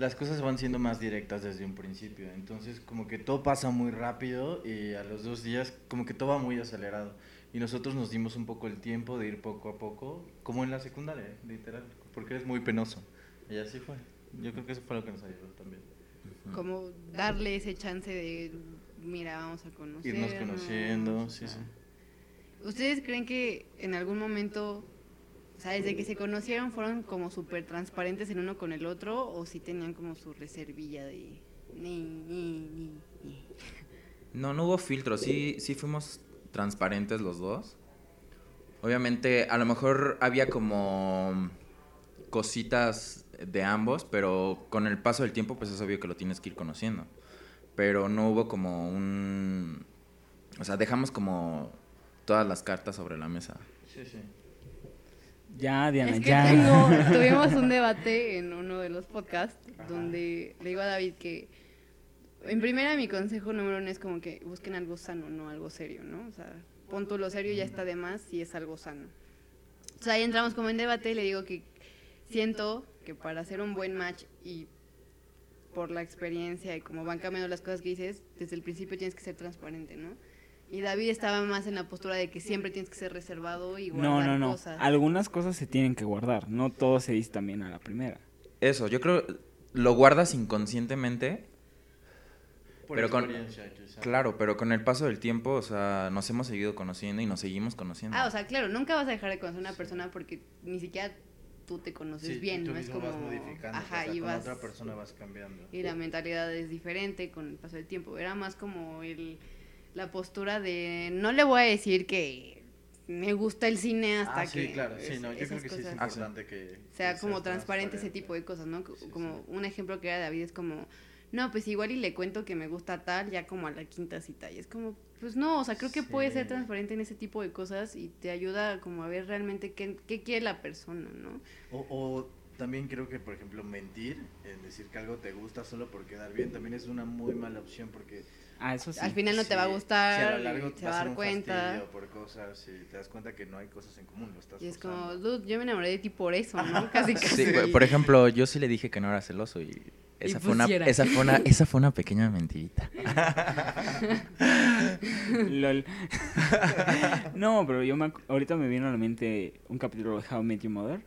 las cosas van siendo más directas desde un principio. Entonces, como que todo pasa muy rápido y a los dos días, como que todo va muy acelerado. Y nosotros nos dimos un poco el tiempo de ir poco a poco, como en la secundaria, literal, porque eres muy penoso. Y así fue. Yo creo que eso fue lo que nos ayudó también. Como darle ese chance de, mira, vamos a conocer. Irnos conociendo, sí, sí. ¿Ustedes creen que en algún momento, o sea, desde que se conocieron, fueron como súper transparentes el uno con el otro o si tenían como su reservilla de... Ni, ni, ni, ni? No, no hubo filtro, sí, sí fuimos transparentes los dos. Obviamente, a lo mejor había como cositas de ambos, pero con el paso del tiempo, pues es obvio que lo tienes que ir conociendo. Pero no hubo como un... O sea, dejamos como todas las cartas sobre la mesa. Sí, sí. Ya, Diana, Es que ya. tengo, tuvimos un debate en uno de los podcasts donde le digo a David que en primera mi consejo número uno es como que busquen algo sano, no algo serio, ¿no? O sea, pon tú lo serio ya está de más si es algo sano. O sea, ahí entramos como en debate y le digo que siento que para hacer un buen match y por la experiencia y como van cambiando las cosas que dices, desde el principio tienes que ser transparente, ¿no? Y David estaba más en la postura de que siempre tienes que ser reservado y guardar No, no, no. cosas. Algunas cosas se tienen que guardar. No todo se dice también a la primera. Eso, yo creo lo guardas inconscientemente. Por Pero con-. Claro, pero con el paso del tiempo, o sea, nos hemos seguido conociendo y nos seguimos conociendo. Ah, o sea, claro, nunca vas a dejar de conocer a una persona porque ni siquiera tú te conoces Sí, bien, tú ¿no? Es como... vas modificando, Ajá, o sea, y con vas... otra persona vas cambiando. Y la mentalidad es diferente con el paso del tiempo. Era más como el, la postura de... No le voy a decir que me gusta el cine hasta Ah, sí, que... claro, sí, no, yo creo que sí es importante que... sea que como transparente ese tipo de cosas, ¿no? Sí, como un ejemplo que era David es como, no, pues igual y le cuento que me gusta tal ya como a la quinta cita y es como, pues no, o sea, creo que puedes ser transparente en ese tipo de cosas y te ayuda como a ver realmente qué, qué quiere la persona, ¿no? O, o también creo que, por ejemplo, mentir, en decir que algo te gusta solo por quedar bien, también es una muy mala opción porque Ah, eso sí. Al final no te va a gustar, sí, a lo largo te va a dar un cuenta. fastidio por cosas y te das cuenta que no hay cosas en común, lo estás Y es como, dude, yo me enamoré de ti por eso, ¿no? Casi, casi. Sí, por ejemplo, yo sí le dije que no era celoso y esa, Y fue, una, esa, fue, una, esa fue una pequeña mentirita. Lol. no, pero yo me, ahorita me viene a la mente un capítulo de How I Met Your Mother.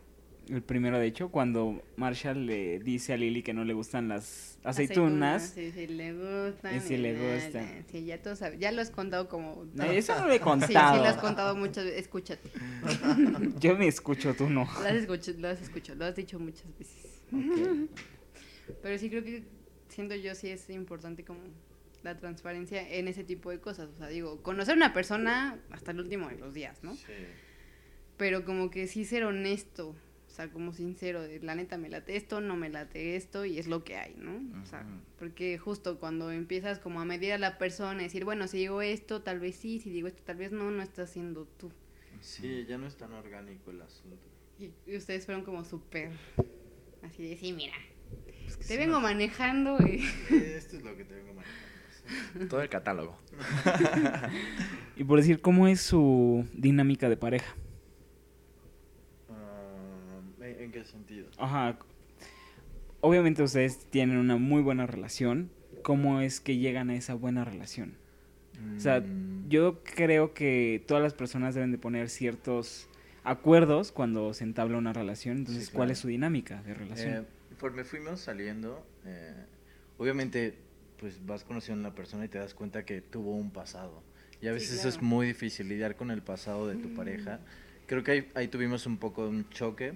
El primero, de hecho, cuando Marshall le dice a Lily que no le gustan las aceitunas. Sí, sí, le gustan. Y sí nada. Sí, ya todos saben. Ya lo has contado como... No, Eso no lo he Sí, contado. sí, lo has contado muchas veces. Escúchate. Yo me escucho, tú no. Lo has escuchado, lo has escuchado, lo has dicho muchas veces. Pero sí creo que, siendo yo, sí es importante como la transparencia en ese tipo de cosas. O sea, digo, conocer a una persona hasta el último de los días, ¿no? Sí. Pero como que sí ser honesto. O sea, como sincero, de la neta me late esto, no me late esto y es lo que hay, ¿no? O sea, porque justo cuando empiezas como a medir a la persona y decir, bueno, si digo esto, tal vez sí, si digo esto, tal vez no, no estás siendo tú. Sí, ya no es tan orgánico el asunto. Y, y ustedes fueron como súper, así de, sí, mira, Es que te vengo no- manejando y... Esto es lo que te vengo manejando. sí. Todo el catálogo. Y por decir, ¿cómo es su dinámica de pareja? Ah, ¿en, qué sentido? Ajá. Obviamente ustedes tienen una muy buena relación. ¿Cómo es que llegan a esa buena relación? O sea, Mm, yo creo que todas las personas deben de poner ciertos acuerdos cuando se entabla una relación. Entonces, Sí, ¿cuál claro. es su dinámica de relación? Eh, conforme fuimos saliendo, eh, obviamente, pues vas conociendo a la persona y te das cuenta que tuvo un pasado. Y a Sí, veces eso es claro. muy difícil lidiar con el pasado de tu pareja. Creo que ahí, ahí tuvimos un poco de un choque,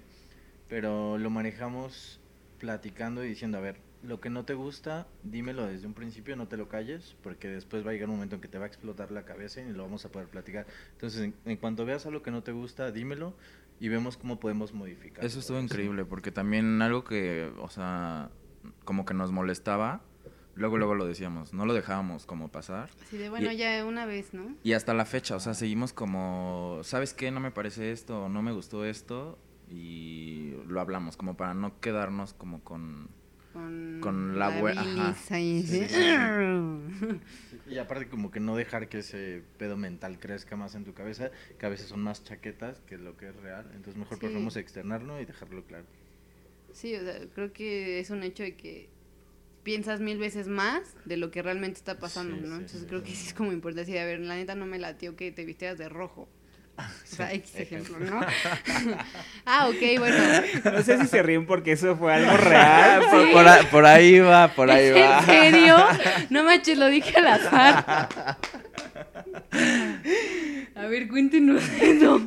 pero lo manejamos platicando y diciendo, a ver, lo que no te gusta, dímelo desde un principio, no te lo calles, porque después va a llegar un momento en que te va a explotar la cabeza y lo vamos a poder platicar. Entonces, en, en cuanto veas algo que no te gusta, dímelo y vemos cómo podemos modificar. Eso estuvo todo increíble, porque también algo que, o sea, como que nos molestaba, luego, luego lo decíamos, no lo dejábamos como pasar. Así de, bueno, Y- ya una vez, ¿no? Y hasta la fecha, o sea, seguimos como, ¿sabes qué? No me parece esto, no me gustó esto, y lo hablamos, como para no quedarnos como con... Con, Con la bue- bilis ajá. ahí, Sí, ¿sí? sí, sí. Y aparte como que no dejar que ese pedo mental crezca más en tu cabeza, que a veces son más chaquetas que lo que es real. Entonces mejor Sí. preferimos externarlo y dejarlo claro. Sí, o sea, creo que es un hecho de que piensas mil veces más de lo que realmente está pasando, Sí, ¿no? sí, Entonces sí, creo sí. que sí es como importante decir, a ver, la neta no me latió que te vistieras de rojo. O sea, X ejemplo, ¿no? ah, ok, bueno. No sé si se ríen porque eso fue algo real. por, por a- por ahí va, por ahí ¿Es va. ¿En serio? No manches, lo dije al azar. A ver, cuéntenos eso.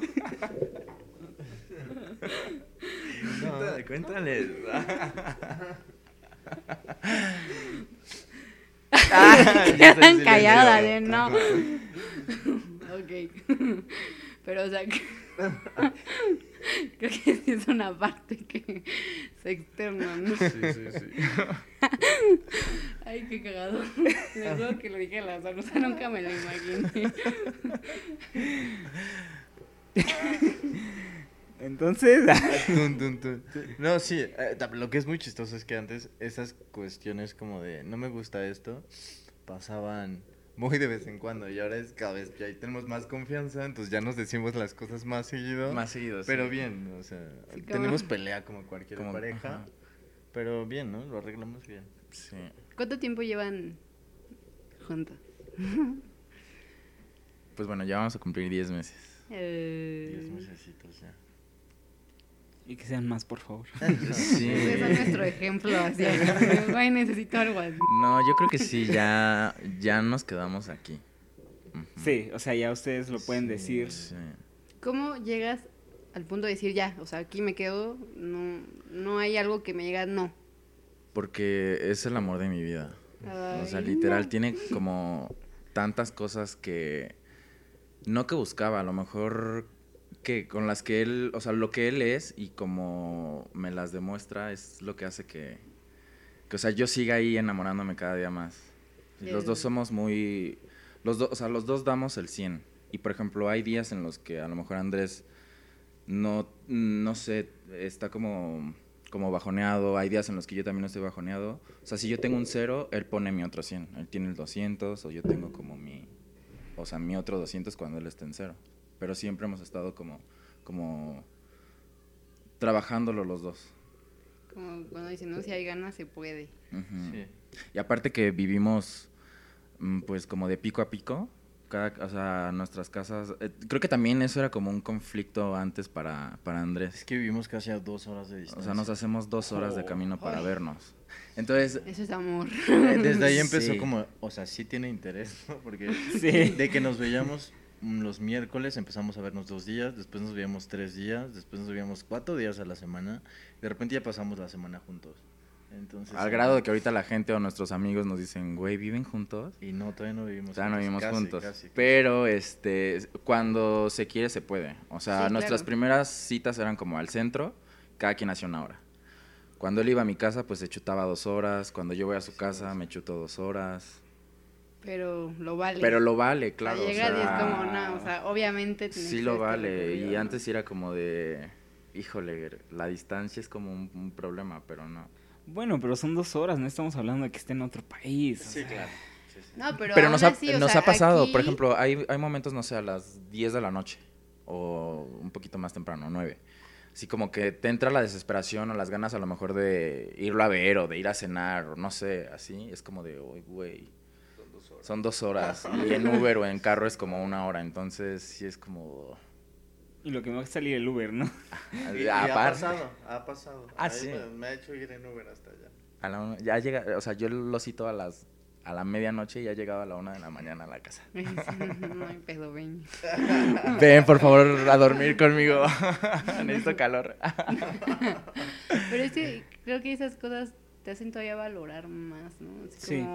Cuéntale, cuéntale. Ah, Quedan calladas, ¿eh? No. ok. Pero, o sea, que- creo que sí es una parte que se externa, ¿no? Sí, sí, sí. Ay, qué cagado. Les juro que lo dije al azar, o sea, nunca me lo imaginé. Entonces. No, sí, eh, lo que es muy chistoso es que antes esas cuestiones como de no me gusta esto pasaban muy de vez en cuando y ahora es cada vez que ahí tenemos más confianza, entonces ya nos decimos las cosas más seguido. Más seguido, sí. Pero bien, o sea, Sí, como- tenemos pelea como cualquier Como- pareja, ajá. pero bien, ¿no? Lo arreglamos bien. Sí. ¿Cuánto tiempo llevan juntos? Pues bueno, ya vamos a cumplir 10 meses. Eh, Diez mesecitos ya. Y que sean más, por favor. Sí. Ustedes son nuestro ejemplo, así. Güey, necesito algo así. No, yo creo que sí, ya, ya nos quedamos aquí. Sí, o sea, ya ustedes lo pueden decir. Sí. ¿Cómo llegas al punto de decir ya? O sea, aquí me quedo, no, no hay algo que me diga no. Porque es el amor de mi vida. o sea, literal, no. tiene como tantas cosas que no que buscaba, a lo mejor que con las que él, o sea, lo que él es y como me las demuestra es lo que hace que, que o sea, yo siga ahí enamorándome cada día más. Los dos somos muy, los dos, o sea, los dos damos el 100. Y por ejemplo, hay días en los que a lo mejor Andrés no, no sé, está como como bajoneado, hay días en los que yo también estoy bajoneado. O sea, si yo tengo un cero, él pone mi otro 100. Él tiene el 200 o yo tengo como mi, o sea, mi otro 200 cuando él está en cero. Pero siempre hemos estado como, como trabajándolo los dos. Como cuando dicen, no, si hay ganas se puede. Ujú. Sí. Y aparte que vivimos, mm, pues como de pico a pico, cada, o sea, nuestras casas, eh, creo que también eso era como un conflicto antes para, para Es Andrés. que vivimos casi a dos horas de O distancia. sea, nos hacemos dos horas de Oh, camino para ay. vernos. Entonces, Eso es amor. Eh, Desde ahí empezó Sí. como, o sea, sí tiene interés, ¿no? Porque Sí. de que nos veíamos los miércoles, empezamos a vernos dos días, después nos veíamos tres días, después nos veíamos cuatro días a la semana, de repente ya pasamos la semana juntos. Entonces, al grado de que ahorita la gente o nuestros amigos nos dicen, güey, ¿viven juntos? Y no, todavía no vivimos O sea, no juntos, vivimos casi, juntos. casi, casi. Pero este cuando se quiere se puede. O sea, Sí, nuestras claro. primeras citas eran como al centro, cada quien hacía una hora. Cuando él iba a mi casa, pues se chutaba dos horas. Cuando yo voy a su casa, me chuto dos horas. Pero lo vale. Pero lo vale, O sea, claro. o llegas y es sea, como, no, o sea, obviamente tienes sí lo vale. Y antes era como de, híjole, la distancia es como un, un problema, pero no. Bueno, pero son dos horas, no estamos hablando de que esté en otro país. o Sí, sea. claro. sí, sí. No, pero, Pero nos ha, así, nos sea, ha pasado, por ejemplo, hay, hay momentos, no sé, a las 10 de la noche o un poquito más temprano, 9. Así como que te entra la desesperación o las ganas a lo mejor de irlo a ver o de ir a cenar o no sé, así. Es como de, uy, güey. Son dos horas. Y en Uber o en carro es como una hora. Entonces sí es como... Y lo que me va a salir el Uber, ¿no? Y, y ha pasado, ha pasado. Ah, Ahí sí. Me, me ha hecho ir en Uber hasta allá. a la ya llega, o sea, yo lo cito a las a la medianoche y ya llegaba a la una de la mañana a la casa. no hay pedo, ven. Ven, por favor, a dormir conmigo. Necesito calor. Pero es que creo que esas cosas te hacen todavía valorar más, ¿no? Es Sí.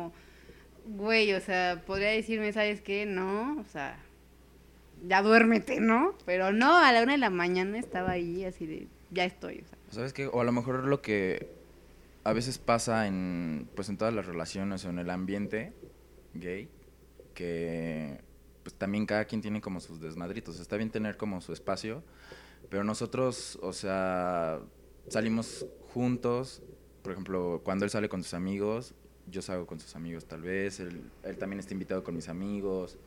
Güey, o sea, podría decirme, ¿sabes qué? No, o sea, ya duérmete, ¿no? Pero no, a la una de la mañana estaba ahí así de, ya estoy, o sea. ¿Sabes qué? O a lo mejor lo que a veces pasa en, pues en todas las relaciones o en el ambiente gay, que pues también cada quien tiene como sus desmadritos. Está bien tener como su espacio, pero nosotros, o sea, salimos juntos. Por ejemplo, cuando él sale con sus amigos, yo salgo con sus amigos tal vez. Él, él también está invitado con mis amigos.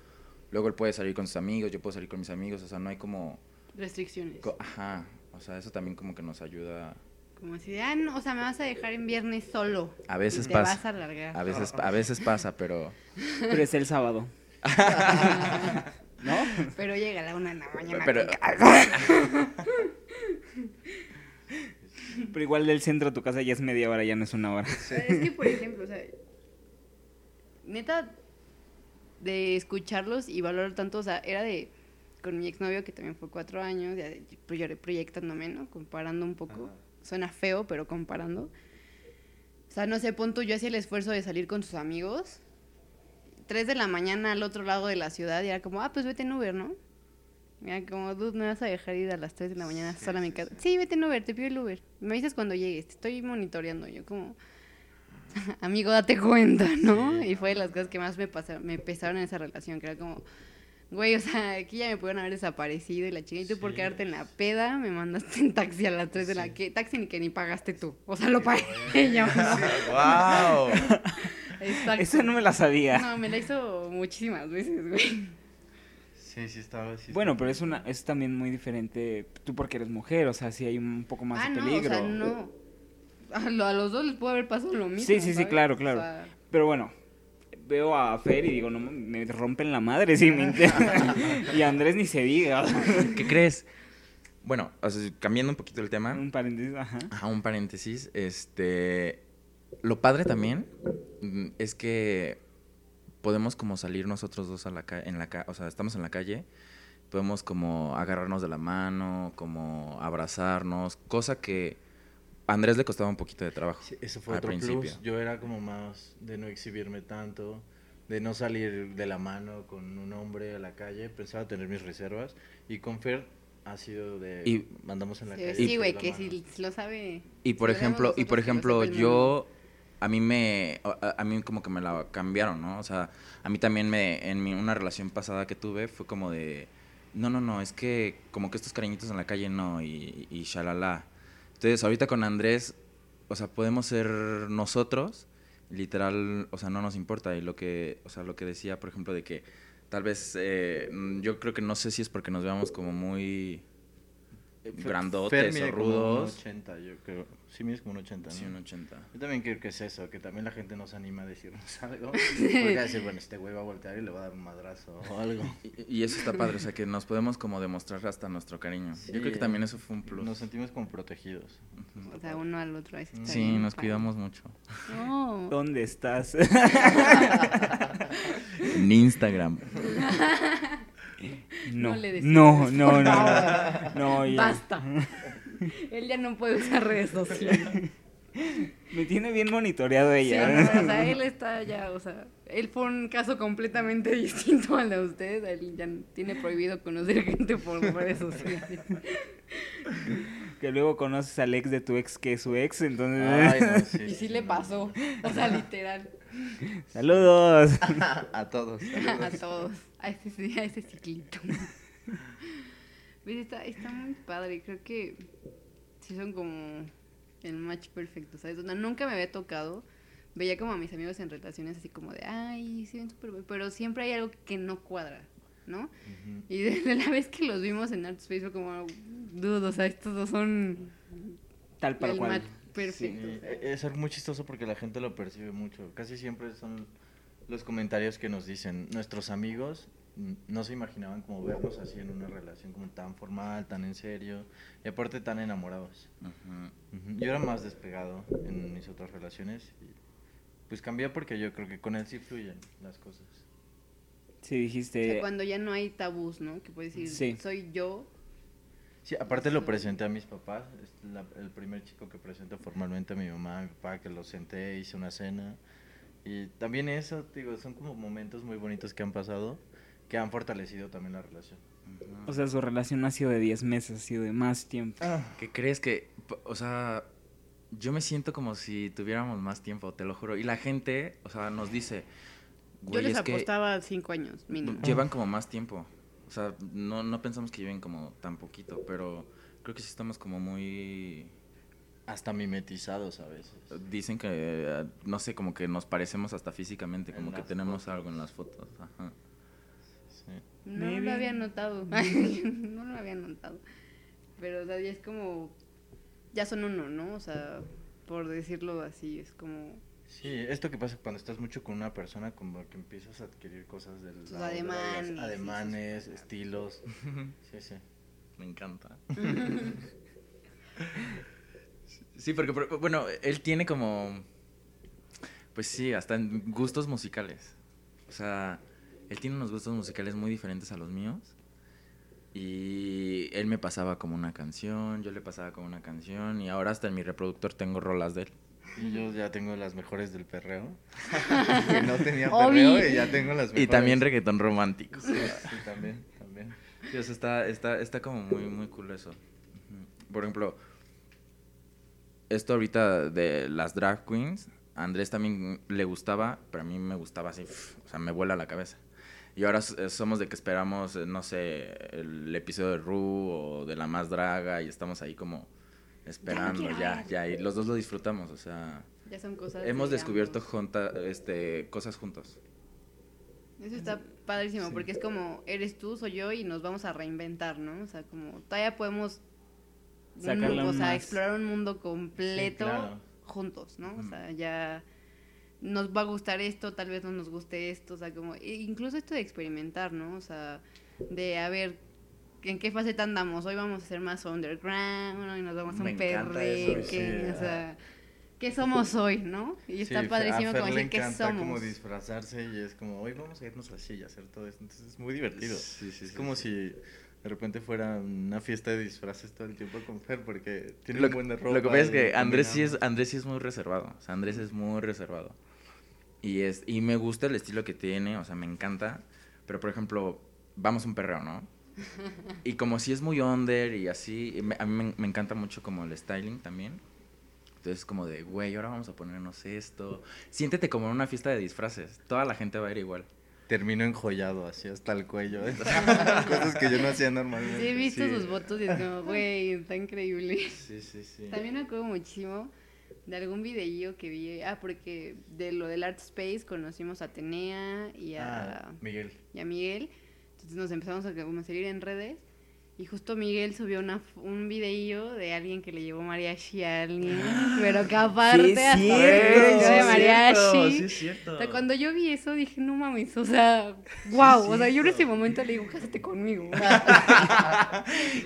Luego él puede salir con sus amigos, yo puedo salir con mis amigos. O sea, no hay como... Restricciones. co- Ajá. O sea, eso también como que nos ayuda Como de, ah, no, o sea, me vas a dejar en viernes solo. A veces y te pasa. vas a largar. A veces, a veces pasa, pero... Pero es el sábado. ¿No? Pero llega a la una de la mañana. Pero-. Pero igual del centro a tu casa ya es media hora, ya no es una hora. Es que, por ejemplo, o sea, neta, de escucharlos y valorar tanto, o sea, era de, con mi exnovio, que también fue cuatro años, ya de- proye- proyectándome, ¿no? Comparando un poco. Ajá. Suena feo, pero comparando. O sea, no sé, punto, yo hacía el esfuerzo de salir con sus amigos. Tres de la mañana al otro lado de la ciudad y era como, ah, pues vete en Uber, ¿no? Mira, como, dude, me vas a dejar ir a las 3 de la mañana Sí, sola a mi casa. sí. Sí, vete en Uber, te pido el Uber. Me dices cuando llegues, te estoy monitoreando. Yo como, amigo, date cuenta, ¿no? Y fue de las cosas que más me, pasaron, me pesaron en esa relación, que era como, güey, o sea, aquí ya me pudieron haber desaparecido y la chica, y tú por quedarte en la peda, me mandaste en taxi a las 3 de la... Que Taxi ni que ni pagaste tú, o sea, lo pagué yo, ¿no? ¡Wow! Exacto. Esa no me la sabía. No, me la hizo muchísimas veces, güey. Sí, sí estaba. sí Bueno, estaba. pero es una es también muy diferente tú porque eres mujer, o sea, sí hay un poco más ah, de no, peligro. o sea, no. A, lo- a los dos les pudo haber pasado lo mismo. Sí, sí, sí, claro, O claro. sea, Pero bueno, veo a Fer y digo, no, me rompen la madre si me inter- Y a Andrés ni se diga. ¿Qué crees? Bueno, o sea, cambiando un poquito el tema, Un paréntesis, ajá. ajá, un paréntesis, este, lo padre también mm, es que podemos como salir nosotros dos a la ca- en la ca- o sea, estamos en la calle, podemos como agarrarnos de la mano, como abrazarnos, cosa que a Andrés le costaba un poquito de trabajo. Sí, eso fue al otro principio. plus. Yo era como más de no exhibirme tanto, de no salir de la mano con un hombre a la calle. Pensaba tener mis reservas. Y con Fer ha sido de. Y- mandamos en la sí, calle. sí, güey, que mano. si, lo sabe. Y por ejemplo, y por ejemplo, yo a mí me a, a mí como que me la cambiaron, ¿no? O sea, a mí también me en mi una relación pasada que tuve fue como de no, no, no, es que como que estos cariñitos en la calle no y y shalala. Entonces, ahorita con Andrés, o sea, podemos ser nosotros, literal, o sea, no nos importa. Y lo que, o sea, lo que decía, por ejemplo, de que tal vez, eh, yo creo que no sé si es porque nos veamos como muy grandotes Fer mide o como rudos. un 80, yo creo. Sí, mides como un 80, ¿no? Sí, un 80. Yo también creo que es eso, que también la gente nos anima a decirnos algo. Porque a decir, bueno, este güey va a voltear y le va a dar un madrazo o algo. Y, y eso está padre, o sea, que nos podemos como demostrar hasta nuestro cariño. Sí. Yo creo que también eso fue un plus. Nos sentimos como protegidos. O sea, uno al otro. eso está Sí, nos padre. cuidamos mucho. No. ¿Dónde estás? En Instagram. No, No le decimos. no, no, no, no, ya. Basta. Él ya no puede usar redes sociales. Me tiene bien monitoreado Sí, ella. no, o sea, él está ya, o sea, él fue un caso completamente distinto al de ustedes. Él ya tiene prohibido conocer gente por redes sociales. Que luego conoces al ex de tu ex que es su ex, entonces... Ay, no, sí, Y sí sí, le pasó, o sea, literal, Saludos. A todos. a todos, a ese, a ese ciclito. Pues está, está muy padre, creo que sí son como el match perfecto, ¿sabes? O sea, nunca me había tocado, veía como a mis amigos en relaciones así como de, ay, sí ven súper bien, pero siempre hay algo que no cuadra, ¿no? Y desde la vez que los vimos en Arts Space fue como, dudo, o sea, estos dos son Tal para el cual. match perfecto. Sí, e- es algo muy chistoso porque la gente lo percibe mucho. Casi siempre son los comentarios que nos dicen nuestros amigos no se imaginaban como vernos así en una relación como tan formal, tan en serio y aparte tan enamorados. Ujú. Ujú. Yo era más despegado en mis otras relaciones y pues cambié porque yo creo que con él sí fluyen las cosas. Sí, O dijiste... sea, cuando ya no hay tabús, ¿no? Que puedes decir, Sí. soy yo. Sí, aparte lo presenté a mis papás, es la- el primer chico que presento formalmente a mi mamá, a mi papá, que lo senté, hice una cena. Y también eso, digo, son como momentos muy bonitos que han pasado, que han fortalecido también la relación. O sea, su relación no ha sido de 10 meses, ha sido de más tiempo. ¿Qué crees que, o sea, yo me siento como si tuviéramos más tiempo, te lo juro. Y la gente, o sea, nos dice, Yo les apostaba cinco años, mínimo. llevan como más tiempo. O sea, no, no pensamos que lleven como tan poquito, pero creo que sí estamos como muy... Hasta mimetizados a veces. Dicen que, eh, no sé, como que nos parecemos hasta físicamente, En como que tenemos fotos. algo en las fotos. Ajá. Sí. No Maybe. lo había notado. no lo había notado. Pero, o sea, ya es como. Ya son uno, ¿no? O sea, por decirlo así, es como. Sí, esto que pasa cuando estás mucho con una persona, como que empiezas a adquirir cosas del Sus lado de las- ademanes, sí, ademanes, estilos. Sí, sí. Me encanta. sí, porque, por- bueno, él tiene como, pues sí, hasta en gustos musicales. O sea, él tiene unos gustos musicales muy diferentes a los míos. Y él me pasaba como una canción, yo le pasaba como una canción, y ahora hasta en mi reproductor tengo rolas de él. Y yo ya tengo las mejores del perreo. que no tenía perreo y ya tengo las mejores. Y también reggaetón romántico. Sí, sí, también, también. Sí, o sea, está, está, está como muy, muy cool eso. Por ejemplo, esto ahorita de las drag queens, a Andrés también le gustaba, pero a mí me gustaba así, o sea, me vuela la cabeza. Y ahora s- somos de que esperamos, eh, no sé, el episodio de Ru o de La Más Draga y estamos ahí como esperando, ya, ya, y los dos lo disfrutamos, o sea, Ya son cosas. hemos de descubierto junta, este, cosas juntos. Eso está padrísimo, porque es como, eres tú, soy yo, y nos vamos a reinventar, ¿no? O sea, como, todavía podemos. Un Sacarle mundo- o sea, más. explorar un mundo completo claro. juntos, ¿no? O Ujú. sea, ya nos va a gustar esto, tal vez no nos guste esto, o sea, como, e incluso esto de experimentar, ¿no? O sea, de a ver en qué faceta andamos. Hoy vamos a ser más underground, hoy nos vamos a un perreque, sí, o sea, ¿qué somos hoy, no? Y está Sí, padrísimo a Fer como le decir qué somos. como disfrazarse y es como, hoy vamos a irnos así y hacer todo esto. Entonces es muy divertido. Sí, sí, es sí, como sí. si de repente fuera una fiesta de disfraces todo el tiempo con Fer porque tiene Lo, un buen de que- ropa. lo que pasa es que Andrés sí es. Andrés sí es muy reservado. O sea, Andrés es muy reservado. Y, es, y me gusta el estilo que tiene, o sea, me encanta. Pero, por ejemplo, vamos a un perreo, ¿no? Y como si es muy under y así, y me- a mí me, me encanta mucho como el styling también. Entonces, como de, güey, ahora vamos a ponernos esto. Siéntete como en una fiesta de disfraces. Toda la gente va a ir igual. Terminó enjollado así hasta el cuello. ¿eh? Cosas que yo no hacía normalmente. Sí, he visto Sí. sus fotos y es como, güey, está increíble. Sí, sí, sí. También me acuerdo muchísimo de algún videillo que vi. Ah, porque de lo del Art Space conocimos a Atenea y a, Ah, Miguel. y a Miguel. Entonces nos empezamos a, como a seguir en redes. Y justo Miguel subió una, un videillo de alguien que le llevó mariachi a alguien. Pero que aparte Sí, hasta de mariachi. sí es cierto. O sea, cuando yo vi eso dije, no mames, o sea, wow. o sea, yo en ese momento le digo, cásate conmigo.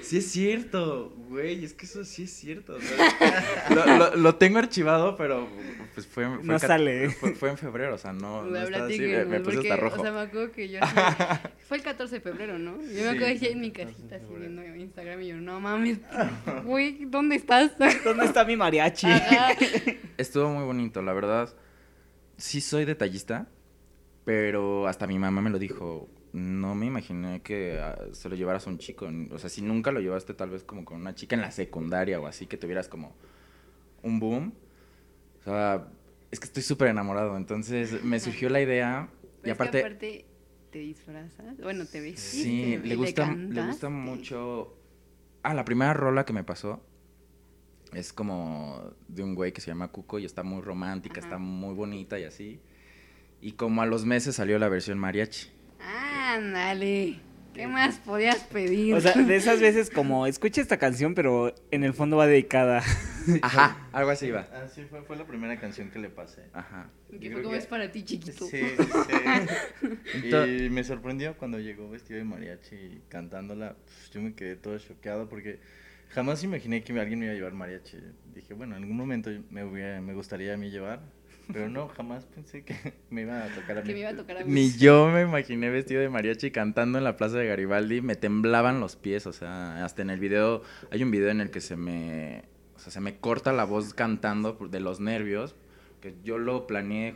Sí es cierto, güey, es que eso sí es cierto. o sea, lo, lo- lo tengo archivado, pero pues fue, fue No sale. Fue, fue en febrero, o sea, no, no Me está así, me, me puse porque, hasta rojo. O sea, me acuerdo que yo así, Fue el 14 de febrero, ¿no? Yo me acuerdo que en mi 14 de casita así viendo Instagram y yo, no mames, güey, ¿dónde estás? ¿Dónde está mi mariachi? Ajá. Estuvo muy bonito, la verdad. Sí soy detallista, pero hasta mi mamá me lo dijo. No me imaginé que ah, se lo llevaras a un chico. O sea, si nunca lo llevaste tal vez como con una chica en la secundaria o así, que tuvieras como un boom. O sea, es que estoy súper enamorado. Entonces me surgió la idea. Pero y es que aparte, te disfrazas, bueno, te vestiste sí, le gusta, le gusta mucho. Ah, la primera rola que me pasó es como de un güey que se llama Cuco y está muy romántica, Ajá. está muy bonita y así. Y como a los meses salió la versión mariachi. Ándale, ¿qué más podías pedir? O sea, de esas veces como, escucha esta canción, pero en el fondo va dedicada. Ajá, algo así iba. Ah, sí, fue, fue la primera canción que le pasé. Ajá. que fue como que- es para ti, chiquito. Sí, sí. Y me sorprendió cuando llegó vestido de mariachi y cantándola. pues, yo me quedé todo choqueado porque jamás imaginé que alguien me iba a llevar mariachi. Dije, bueno, en algún momento me, hubiera- me gustaría a mí llevar, pero no, jamás pensé que me iba a tocar a mí. Que me iba a tocar a mí. Ni yo me imaginé vestido de mariachi cantando en la plaza de Garibaldi, me temblaban los pies, o sea, hasta en el video, hay un video en el que se me, o sea, se me corta la voz cantando de los nervios, que yo lo planeé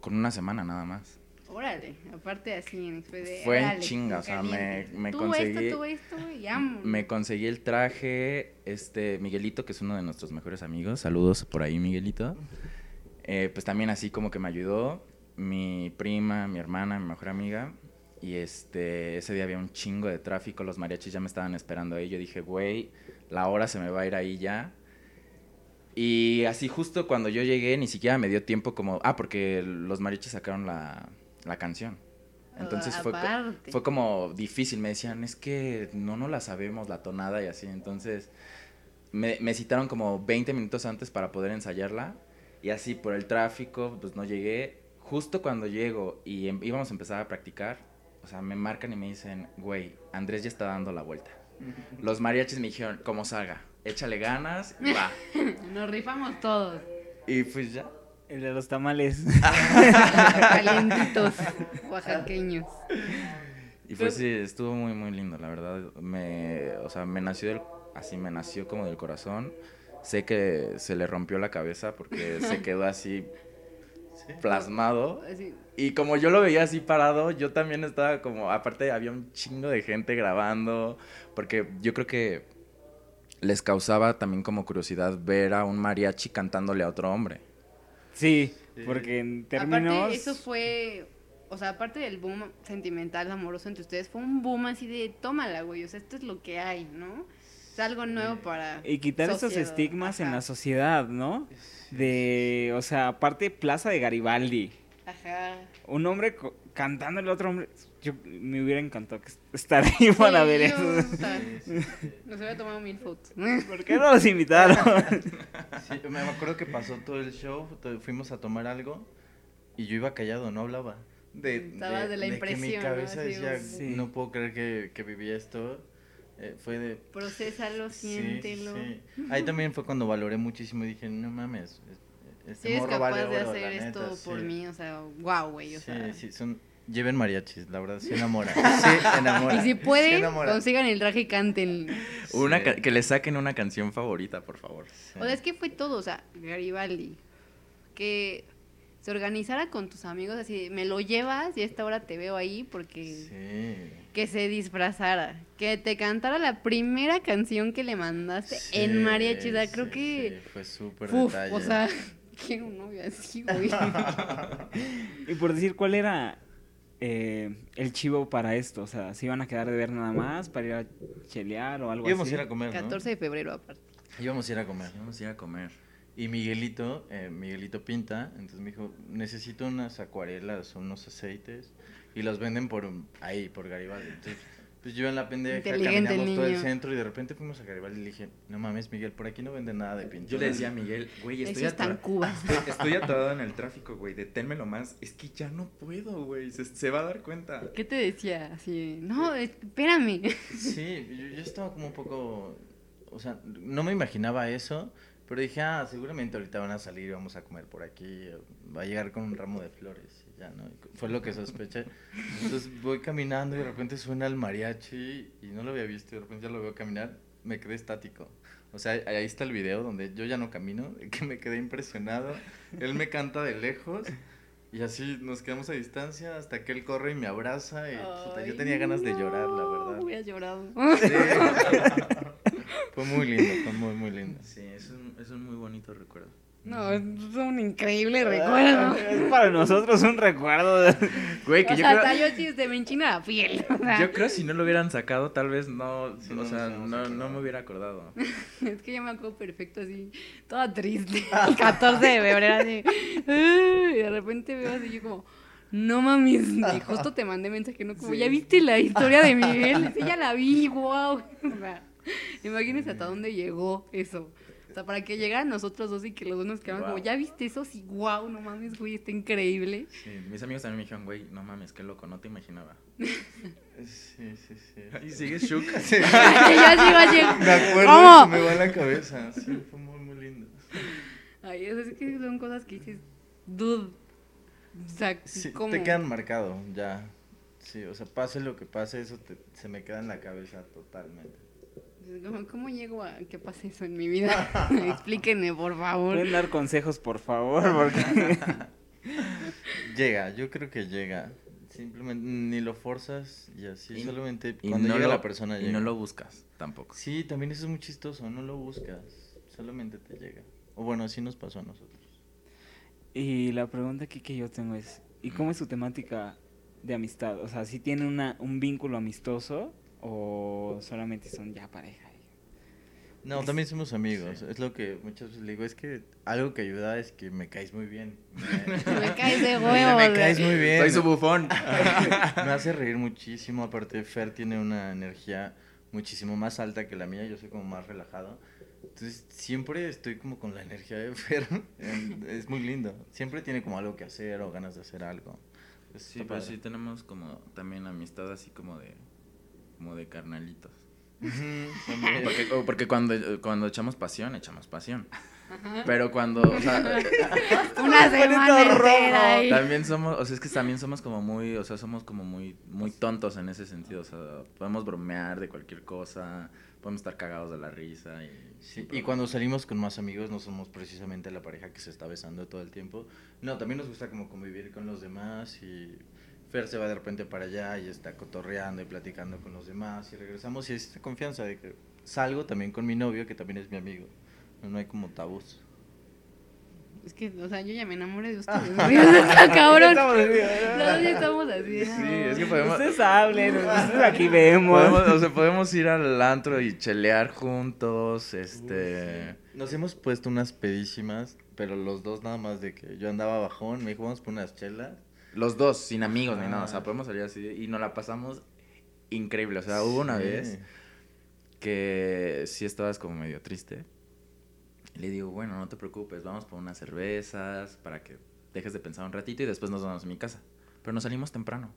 con una semana nada más. Órale, aparte así en de, Fue en chinga, o sea, me- me tú conseguí- esto, tú esto, y amo. Me conseguí el traje, este, Miguelito, que es uno de nuestros mejores amigos, saludos por ahí, Miguelito. Eh, pues también así como que me ayudó, mi prima, mi hermana, mi mejor amiga. Y este, ese día había un chingo de tráfico, los mariachis ya me estaban esperando ahí. Yo dije, güey, la hora se me va a ir ahí ya. Y así justo cuando yo llegué, ni siquiera me dio tiempo como... Ah, porque los mariachis sacaron la, la canción. Entonces fue, co- Aparte. fue como difícil. Me decían, es que no no la sabemos, la tonada y así. Entonces me, me citaron como 20 minutos antes para poder ensayarla. Y así por el tráfico, pues no llegué. Justo cuando llego y em- íbamos a empezar a practicar, o sea, me marcan y me dicen, güey, Andrés ya está dando la vuelta. Los mariachis me dijeron, como salga, échale ganas y va. Nos rifamos todos, y pues ya. El de los tamales. calientitos, oaxaqueños. Y pues sí, estuvo muy, muy lindo, la verdad. Me, o sea, me nació del, así, me nació como del corazón. Sé que se le rompió la cabeza porque se quedó así plasmado. Así, Y como yo lo veía así parado, yo también estaba como, aparte había un chingo de gente grabando, porque yo creo que les causaba también como curiosidad ver a un mariachi cantándole a otro hombre. Sí, Sí. porque en términos... Aparte, eso fue, o sea, aparte del boom sentimental, amoroso entre ustedes, fue un boom así de, tómala, güey, o sea, esto es lo que hay, ¿no? Es algo nuevo para... Y quitar esos estigmas en la sociedad, ¿no? De, o sea, aparte Plaza de Garibaldi. Ajá. Un hombre co- cantándole a otro hombre. Yo me hubiera encantado que estar ahí para Sí, ver eso. Nos hubiera tomado mil fotos. ¿Por qué no los invitaron? Sí, me acuerdo que pasó todo el show, fuimos a tomar algo y yo iba callado, no hablaba. De, Estabas de la que mi impresión, ¿no? cabeza Así, decía, Sí. no puedo creer que, que viví esto. Eh, fue de... Procésalo, siéntelo. sí. Ahí también fue cuando valoré muchísimo y dije, no mames, es- este Si eres morro capaz vale de oro, hacer esto neta, por sí. mí, o sea, wow, güey, o Sí, sea. sí, son... Lleven mariachis, la verdad, sí enamora. Sí enamora. Y si pueden, consigan el traje y canten. Una Sí. ca- que le saquen una canción favorita, por favor. Sí. O sea, es que fue todo, o sea, Garibaldi, que se organizara con tus amigos, así, me lo llevas y a esta hora te veo ahí porque Sí. Que se disfrazara, que te cantara la primera canción que le mandaste en Sí, mariachi, sea, creo sí, que, sí, fue súper uf, detalle. o sea, quiero un novio así, güey. y por decir, ¿cuál era eh, el chivo para esto? O sea, ¿se iban a quedar de ver nada más para ir a chelear o algo Íbamos así? a ir a comer, ¿no? 14 de febrero aparte. Íbamos a ir a comer. Vamos a ir a comer. Y Miguelito, eh, Miguelito pinta, entonces me dijo, necesito unas acuarelas o unos aceites y los venden por un- ahí, por Garibaldi. Entonces, pues yo en la pendeja caminamos todo el centro y de repente fuimos a Garibaldi y le dije, no mames Miguel, por aquí no venden nada de pintura. Yo le decía a Miguel, güey, estoy, están atora- cubas. estoy, estoy atorado en el tráfico, güey, deténmelo más. Es que ya no puedo, güey, se, se va a dar cuenta. ¿Qué te decía? Así, no, espérame. Sí, yo, yo estaba como un poco, o sea, no me imaginaba eso, pero dije, ah, seguramente ahorita van a salir y vamos a comer por aquí, va a llegar con un ramo de flores, ya, ¿no? Fue lo que sospeché. Entonces voy caminando y de repente suena el mariachi y no lo había visto, y de repente ya lo veo caminar, me quedé estático. O sea, ahí está el video donde yo ya no camino, que me quedé impresionado. Él me canta de lejos y así nos quedamos a distancia hasta que él corre y me abraza y puta, yo Ay, tenía ganas de no, llorar, la verdad. Hubieras llorado. Sí. fue muy lindo, fue muy, muy lindo. Sí, es un, es un muy bonito recuerdo. No, es un increíble recuerdo. Es para nosotros un recuerdo. de- Güey, que O yo sea, creo... hasta yo sí se me enchina la piel. o sea, Yo creo si no lo hubieran sacado, tal vez no, Sí, o no sea, no, no me hubiera acordado. Es que yo me acuerdo perfecto así, toda triste. El 14 de febrero así. Y de repente veo así yo como, no mames. Y justo te mandé mensaje, ¿no? Como, ¿ya viste la historia de Miguel? Sí, ya la vi, wow. O sea, imagínense hasta dónde llegó eso. Sea, para que llegaran nosotros dos y que los dos nos quedamos como. ¿ya viste eso? Sí, wow, no mames, güey, está increíble. Sí, mis amigos también me dijeron, güey, no mames, qué loco, no te imaginaba. Sí, sí, sí. Y sigues shook. Y yo sigo así, Me acuerdo ¿cómo? y se me va la cabeza. Sí, fue muy, muy lindo. Ay, es que son cosas que dices, dude. O sea, Sí, ¿cómo? te quedan marcado, ya. Sí, o sea, pase lo que pase, eso te- se me queda en la cabeza totalmente. ¿Cómo, cómo llego a que pase eso en mi vida? Explíquenme, por favor. Pueden dar consejos, por favor, porque... Llega, yo creo que llega. Simplemente ni lo forzas y así, Y- solamente Y cuando no llega lo- la persona Y llega. no lo buscas tampoco. Sí, también eso es muy chistoso, no lo buscas, solamente te llega. O bueno, así nos pasó a nosotros. Y la pregunta aquí que yo tengo es, ¿y cómo es su temática de amistad? O sea, ¿si tiene una, un vínculo amistoso o solamente son ya pareja? No, también somos amigos, es lo que muchas veces le digo, es que algo que ayuda es que me caes muy bien. Me, Me caes de me huevos. caes muy bien. Soy su bufón. me hace reír muchísimo. Aparte, Fer tiene una energía muchísimo más alta que la mía. Yo soy como más relajado. Entonces, siempre estoy como con la energía de Fer. Es muy lindo. Siempre tiene como algo que hacer o ganas de hacer algo. Sí, pero padre. sí tenemos como también amistad así como de como de carnalitos. Porque, o porque cuando, cuando echamos pasión, echamos pasión. Pero cuando, o sea, Una semana también somos, o sea, es que también somos como muy, o sea, somos como muy, muy tontos en ese sentido. O sea, podemos bromear de cualquier cosa, podemos estar cagados de la risa y... Sí, y cuando salimos con más amigos no somos precisamente la pareja que se está besando todo el tiempo. No, también nos gusta como convivir con los demás y Fer se va de repente para allá y está cotorreando y platicando con los demás y regresamos y es esta confianza de que salgo también con mi novio que también es mi amigo. No, no hay como tabús. Es que, o sea, yo ya me enamoré de ustedes. Cabrón. Estamos así, Los dos ya estamos así. Sí, es que podemos... Ustedes hablen, nosotros aquí vemos. Podemos, o sea, podemos ir al antro y chelear juntos, este... Nos hemos puesto unas pedísimas, pero los dos nada más de que yo andaba bajón, me dijo vamos por unas chelas. Los dos, sin amigos ni nada, o sea, Ah. podemos salir así y nos la pasamos increíble, o sea, hubo una Sí. vez que sí estabas como medio triste. Y le digo, bueno, no te preocupes, vamos por unas cervezas para que dejes de pensar un ratito y después nos vamos a mi casa. Pero nos salimos temprano,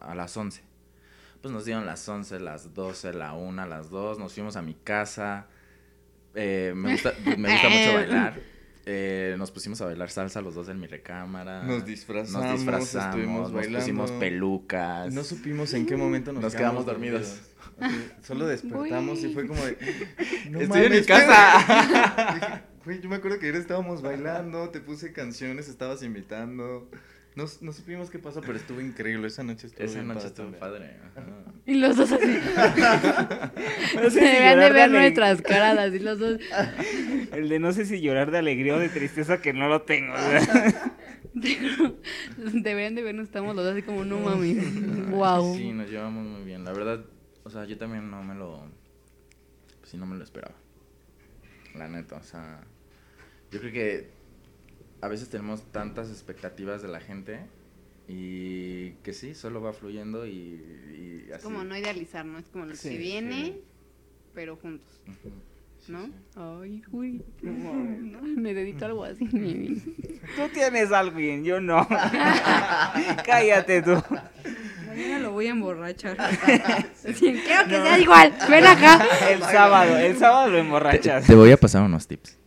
a las 11. Pues nos dieron las 11, las 12, la 1, las 2, nos fuimos a mi casa. Eh, me, gusta, me gusta mucho bailar. Eh, nos pusimos a bailar salsa los dos en mi recámara. Nos disfrazamos, Nos disfrazamos, estuvimos nos pusimos bailando. pelucas. No supimos en qué momento nos, Nos quedamos dormidos. Solo despertamos y fue como de. "No Estoy en mi casa. Güey, yo me acuerdo que ayer estábamos bailando, te puse canciones, estabas invitando. No, no supimos qué pasó, pero estuvo increíble. Esa noche estuvo Esa bien noche padre estuvo padre. ajá. Y los dos así. No sé Se si deberían de ver ale- nuestras caras así los dos. El de no sé si llorar de alegría o de tristeza que no lo tengo. Deberían de vernos, estamos los dos así como, no mames. Wow. Sí, nos llevamos muy bien. La verdad, o sea, yo también no me lo. Pues sí, no me lo esperaba. La neta, o sea. Yo creo que a veces tenemos tantas expectativas de la gente y que sí, solo va fluyendo y, y Es así. como no idealizar, ¿no? Es como lo Sí, que viene, sí. pero juntos, Ujú. Sí, ¿no? sí. Ay, uy, no, necesito algo así en mi vida. Tú tienes algo bien, yo no. Cállate tú. Mañana lo voy a emborrachar. Así, Quiero que sea igual. Ven acá. El sábado, el sábado lo emborrachas. Te voy a pasar unos tips.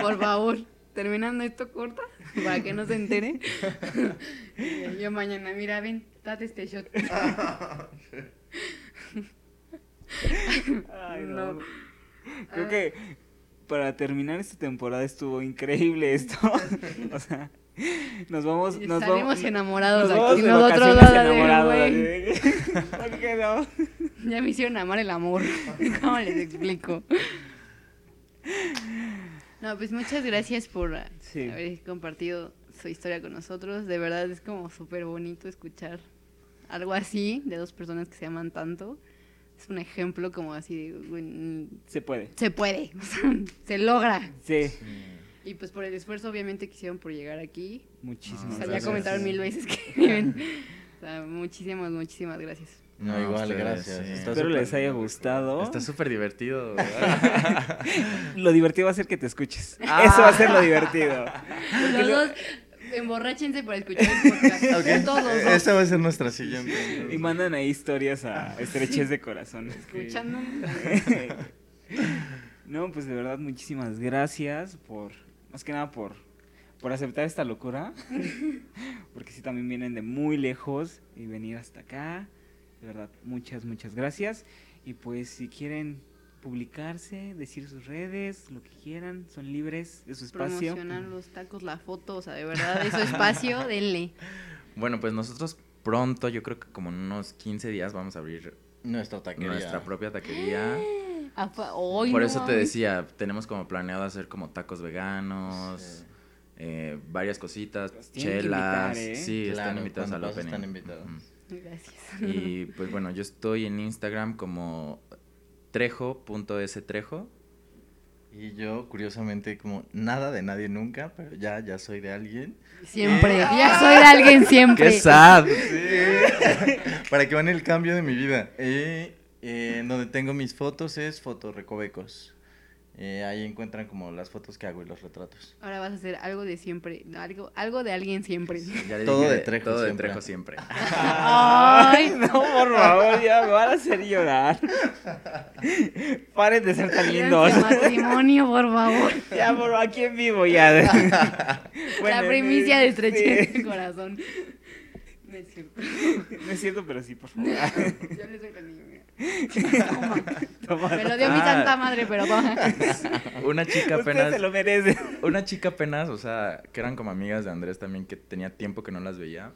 Por favor, terminando esto corta para que no se entere. Y Yo mañana, mira, ven, date este shot. Ay, No. no. Creo que para terminar esta temporada estuvo increíble esto. o sea, nos vamos, nos salimos vamos, enamorados nos vamos aquí. de Nosotros enamorados. güey. así de- ¿Por qué no? Ya me hicieron amar el amor. ¿Cómo les explico? No, pues muchas gracias por Sí. haber compartido su historia con nosotros. De verdad es como súper bonito escuchar algo así de dos personas que se aman tanto. Es un ejemplo como así de, Se puede. se puede, se logra. Sí. Y pues por el esfuerzo obviamente que hicieron por llegar aquí. Muchísimas O sea, ya gracias. comentaron mil veces que viven. O sea, muchísimas, muchísimas gracias. No, No, igual, ustedes, gracias. sí. Está Espero les haya gustado. Está súper divertido. Lo divertido va a ser que te escuches. Ah. Eso va a ser lo divertido. Los dos emborráchense para escuchar el podcast. Todos dos. Esa va a ser nuestra siguiente. Y mandan ahí historias a estrechez de corazón. Escuchando. No, pues de verdad muchísimas gracias por, más que nada por, por aceptar esta locura. Porque sí también vienen de muy lejos y venir hasta acá. De verdad, muchas, muchas gracias. Y pues si quieren publicarse, decir sus redes, lo que quieran, son libres de su espacio. Promocionar los tacos, la foto, o sea, de verdad, eso espacio, denle. bueno, pues nosotros pronto, yo creo que como en unos 15 días vamos a abrir Nuestra taquería. nuestra propia taquería. Ay, Por no eso te decía, tenemos como planeado hacer como tacos veganos, Sí. eh, varias cositas, que chelas. invitar, ¿eh? Sí, están invitados al opening. están invitados. Gracias. Y pues bueno, yo estoy en Instagram como trejo.strejo. Y yo, curiosamente, como nada de nadie nunca, pero ya, ya soy de alguien. Siempre. Ya soy de alguien siempre. ¡Qué sad! Para que vean el cambio de mi vida. Eh, en donde tengo mis fotos es Fotorecovecos. Eh, ahí encuentran como las fotos que hago y los retratos. Ahora vas a hacer algo de siempre. no, Algo, algo de alguien siempre. Ya le Todo dije de Trejo Todo de siempre. Trejo siempre. Ay, No, por favor, ya me van a hacer llorar. Paren de ser tan lindos. Matrimonio, por favor. Ya, por aquí en vivo ya. Bueno, la primicia de sí. estrechez de corazón. No es cierto. No es cierto, pero sí, por favor. Yo le soy la niña. Toma. Me lo dio mi santa madre, pero toma. Una chica Usted apenas... se lo merece. Una chica apenas, o sea, que eran como amigas de Andrés también, que tenía tiempo que no las veía.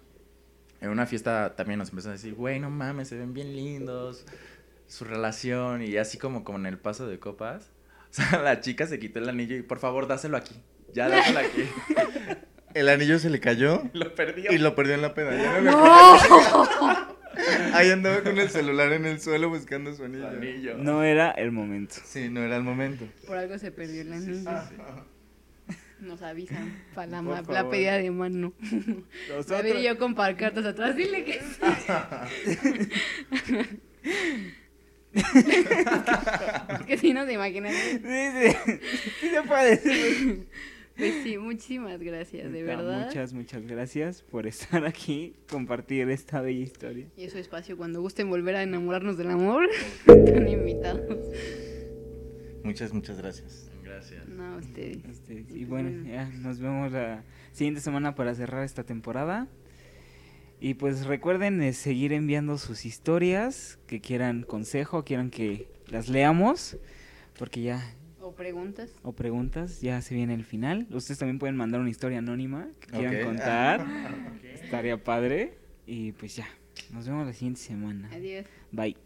En una fiesta también nos empezó a decir, güey, no mames, se ven bien lindos, su relación, y así como, como en el paso de copas. O sea, la chica se quitó el anillo y, por favor, dáselo aquí. Ya, dáselo aquí. El anillo se le cayó Lo perdió. y lo perdió en la peda. Ya no me ¡No! Ahí andaba con el celular en el suelo buscando su anillo. anillo. No era el momento. Sí, no era el momento. Por algo se perdió el anillo. Nos avisan para la, ma- la pedida de mano. Nosotros- David y yo con pancartas atrás. Dile que sí. Es que si no se imaginan. Sí, sí. Sí se puede decir. Pues sí, muchísimas gracias, de Neta, verdad. Muchas, muchas gracias por estar aquí, compartir esta bella historia. Y eso espacio, cuando gusten volver a enamorarnos del amor, están invitados. Muchas, muchas gracias. Gracias. No, ustedes. Este, y bueno, ya nos vemos la siguiente semana para cerrar esta temporada. Y pues recuerden eh, seguir enviando sus historias, que quieran consejo, quieran que las leamos, porque ya, ¿O preguntas? o preguntas, ya se viene el final. Ustedes también pueden mandar una historia anónima que quieran contar. Estaría padre. Y pues ya, nos vemos la siguiente semana. Adiós. Bye.